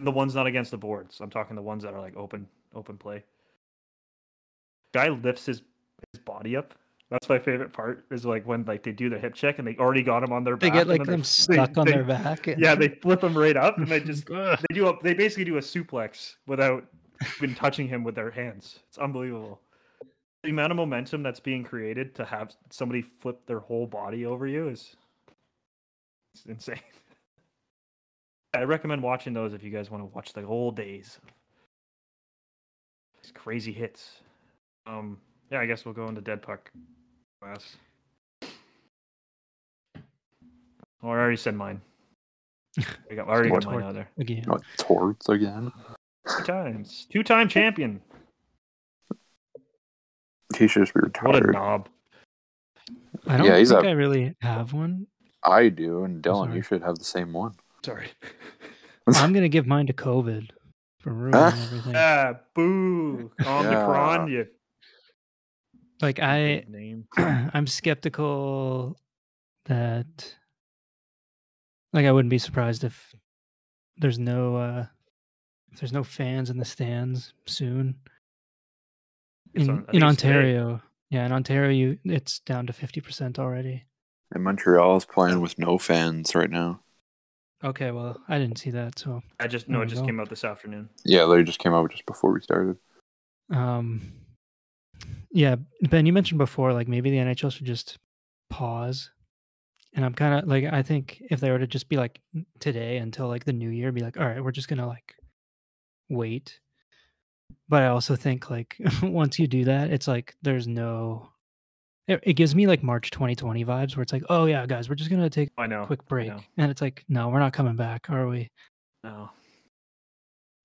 the ones not against the boards. I'm talking the ones that are like open open play. Guy lifts his his body up. That's my favorite part. Is like when like they do the hip check and they already got him on their They back. get and like them they- stuck on they- their back. and- Yeah, they flip them right up and they just they do a they basically do a suplex without even touching him with their hands. It's unbelievable. The amount of momentum that's being created to have somebody flip their whole body over you is it's insane. I recommend watching those if you guys want to watch the old days. These crazy hits. Um yeah, I guess we'll go into Dead Puck class. Oh, I already said mine. I got, I already got mine out there. Again. Not torts again. Two times. Two time champion. He should just be retired. What a retired. knob. I don't Yeah, he's think a- I really have one. I do, and Dylan, you should have the same one. Sorry. I'm gonna give mine to COVID for ruining Huh? everything. Ah, boo. Omicron, you Like I, name. I'm skeptical that, like, I wouldn't be surprised if there's no, uh if there's no fans in the stands soon. In on- in think it's today. Ontario, yeah, in Ontario, you it's down to fifty percent already. And Montreal is playing with no fans right now. Okay, well, I didn't see that, so I just no, it just go. came out this afternoon. Yeah, they just came out just before we started. Um, yeah, Ben, you mentioned before, like maybe the NHL should just pause. And I'm kind of like, I think if they were to just be like today until like the new year, be like, all right, we're just gonna like wait. But I also think like once you do that, it's like there's no. It, it gives me like March 2020 vibes where it's like, oh yeah, guys, we're just gonna take I know. a quick break, and it's like, no, we're not coming back, are we? No.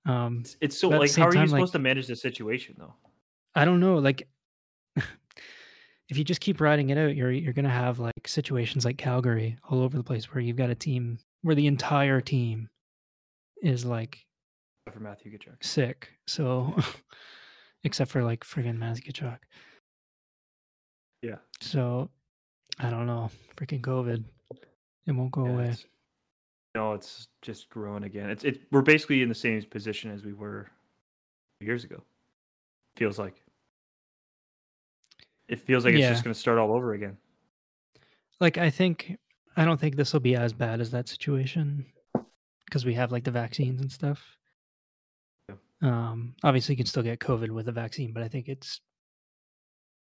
Um, It's, so But at the like, how are you time, supposed like- to manage the situation though? I don't know. Like, if you just keep riding it out, you're you're gonna have like situations like Calgary all over the place where you've got a team where the entire team is like For Matthew Tkachuk. sick. So, except for like friggin' Matthew Tkachuk. Yeah. So, I don't know. Freaking COVID, it won't go Yeah, away. it's- No, it's just growing again. It's it. We're basically in the same position as we were years ago. Feels like. It feels like it's Yeah. just going to start all over again. Like, I think I don't think this will be as bad as that situation because we have like the vaccines and stuff. Yeah. Um, obviously, you can still get COVID with a vaccine, but I think it's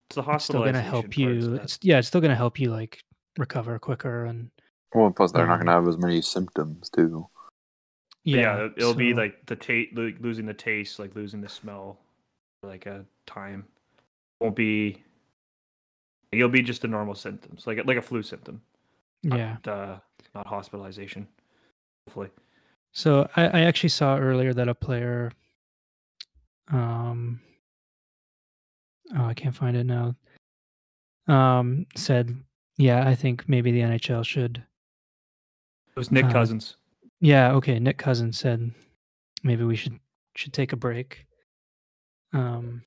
It's the it's still going to help you. It's yeah, it's still going to help you like recover quicker and Well, plus they're not Um, going to have as many symptoms too. Yeah, yeah, it'll be like the taste, losing the taste, like losing the smell, for, like a time. Won't be. It'll be just the normal symptoms, like a- like a flu symptom. yeah. Not, uh, not hospitalization. Hopefully. So I, I actually saw earlier that a player, um, oh, I can't find it now. Um, said, yeah, I think maybe the NHL should. It was Nick Uh, Cousins. Yeah, okay. Nick Cousins said maybe we should should take a break. Um,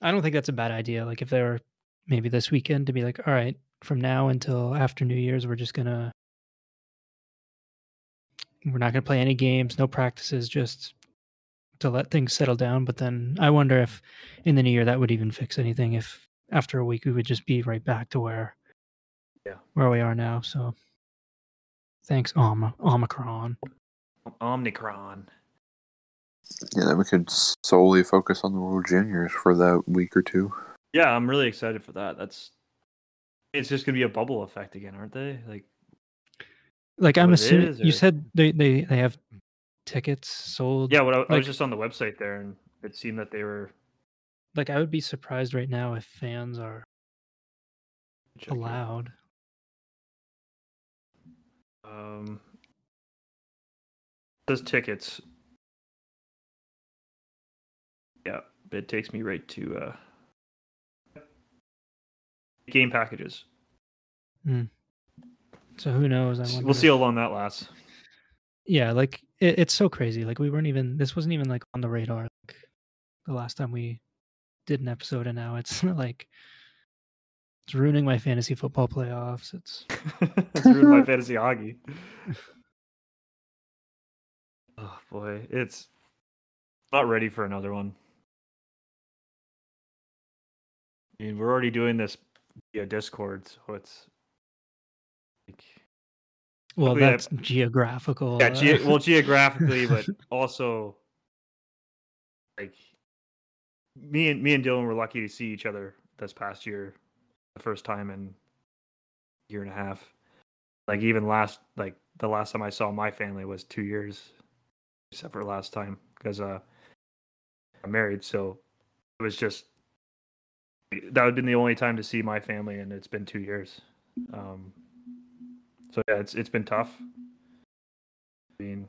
I don't think that's a bad idea. Like if they were maybe this weekend to be like, all right, from now until after New Year's, we're just gonna we're not gonna play any games, no practices, just to let things settle down. But then I wonder if in the new year that would even fix anything. If after a week we would just be right back to where Yeah. where we are now. So thanks, Om- Omicron. Omnicron. Yeah, then we could solely focus on the World Juniors for that week or two. Yeah, I'm really excited for that. That's. It's just gonna be a bubble effect again, aren't they? Like, Like I'm assuming is, you said they, they they have tickets sold. yeah. What I, I was just on the website there, and it seemed that they were Like I would be surprised right now if fans are check allowed. Um, those tickets. Yeah, it takes me right to uh, game packages. Hmm. So who knows? I We'll see how long that lasts. Yeah, like it, it's so crazy. Like we weren't even. This wasn't even like on the radar. Like, the last time we did an episode, and now it's like it's ruining my fantasy football playoffs. It's it's ruined my fantasy hockey. Oh boy, it's not ready for another one. I mean, we're already doing this via Discord, so it's like well, I- that's geographical. yeah, uh, ge- well, geographically, but also like me and me and Dylan were lucky to see each other this past year, the first time in a year and a half. Like even last, like the last time I saw my family was two years, except for last time because uh, I'm married, so it was just that would have been the only time to see my family, and it's been two years. Um, so yeah, it's it's been tough. I mean,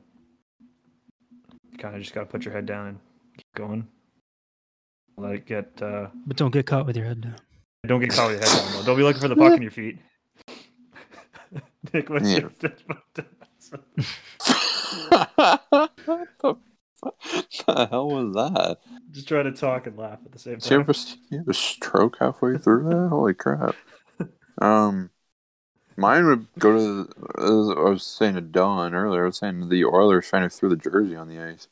kind of just got to put your head down and keep going. Let it get. Uh, but don't get caught with your head down. don't get caught with your head down. Though. Don't be looking for the puck in your feet. Nick, what's Yeah. your what the, the hell was that? Just try to talk and laugh at the same Did you time. have a, you have a stroke halfway through that? Holy crap. Um, mine would go to. The, as I was saying to Don earlier. I was saying the Oilers trying to throw the jersey on the ice.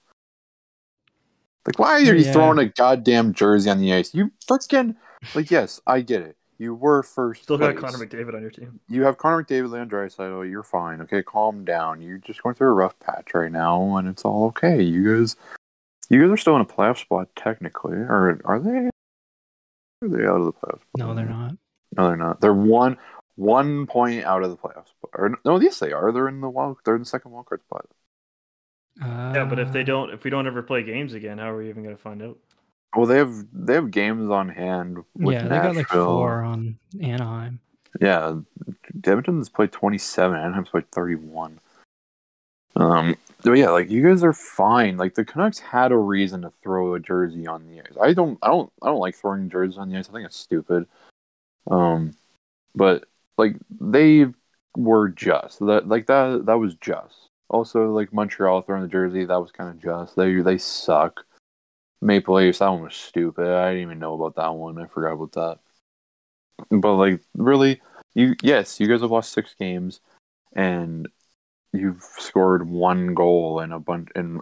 Like, why are you Yeah. throwing a goddamn jersey on the ice? You freaking like. Yes, I get it. You were first. Still got. Connor McDavid on your team. You have Connor McDavid, Leon Draisaitl. You're fine. Okay, calm down. You're just going through a rough patch right now, and it's all okay. You guys, You guys are still in a playoff spot technically, or are they? Are they out of the playoffs? No, they're not. No, they're not. They're one one point out of the playoffs. Or no, yes, they are. They're in the wild. They're in the second wild card spot. Uh, Yeah, but if they don't, if we don't ever play games again, how are we even gonna find out? Well, they have they have games on hand. With yeah, they got like Nashville. four on Anaheim. Yeah, Edmonton's played twenty seven. Anaheim's played thirty one. Um, but yeah, like you guys are fine. Like the Canucks had a reason to throw a jersey on the ice. I don't, I don't, I don't like throwing jerseys on the ice. I think it's stupid. Um, but like they were just that, like that, that was just. Also, like Montreal throwing the jersey, that was kind of just. They they suck. Maple Leafs, that one was stupid. I didn't even know about that one. I forgot about that. But like, really, you yes, you guys have lost six games, and you've scored one goal in a bunch in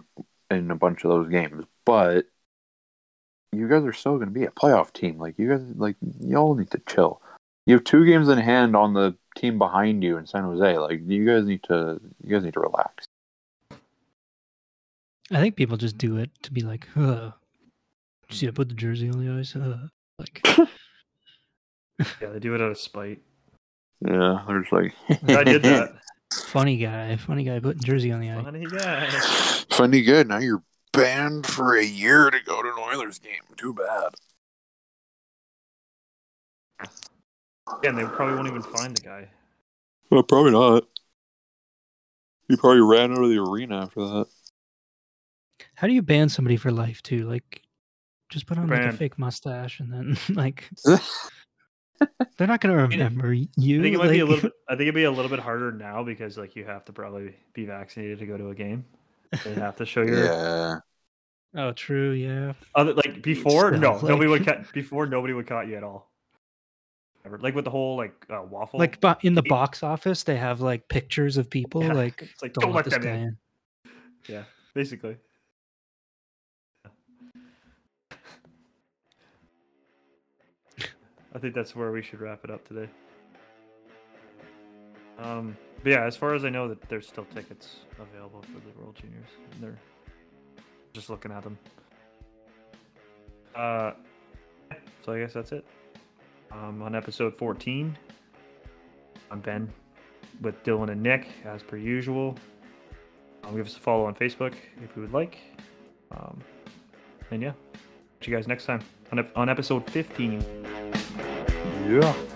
in a bunch of those games. But you guys are still going to be a playoff team. Like you guys, like y'all need to chill. You have two games in hand on the team behind you in San Jose. Like you guys need to, you guys need to relax. I think people just do it to be like, uh, see, I put the jersey on the ice. Uh, like, Yeah, they do it out of spite. Yeah, they're just like I did that. funny guy, funny guy putting jersey on the ice. Funny guy. Funny good. Now you're banned for a year to go to an Oilers game. Too bad. Yeah, and they probably won't even find the guy. Well, probably not. He probably ran out of the arena after that. How do you ban somebody for life too? Like, just put on like a fake mustache and then like they're not gonna mean, remember you. I think it might be a like- little bit. I think it'd be a little bit harder now because like you have to probably be vaccinated to go to a game. They have to show your yeah. Oh, true. Yeah. other like before. Still, no, like- nobody would cut. Before nobody would caught you at all. Ever. Like with the whole like uh, waffle. Like, but in the He- box office, they have like pictures of people. Yeah, Like, it's like don't, don't let let this them guy in. in. Yeah, basically. I think that's where we should wrap it up today. Um, but yeah, as far as I know, that there's still tickets available for the World Juniors, and they're just looking at them. Uh, so I guess that's it. Um, on episode 14, I'm Ben with Dylan and Nick, as per usual. Um, give us a follow on Facebook if you would like. Um, and yeah, see you guys next time on, on episode 15. Yeah.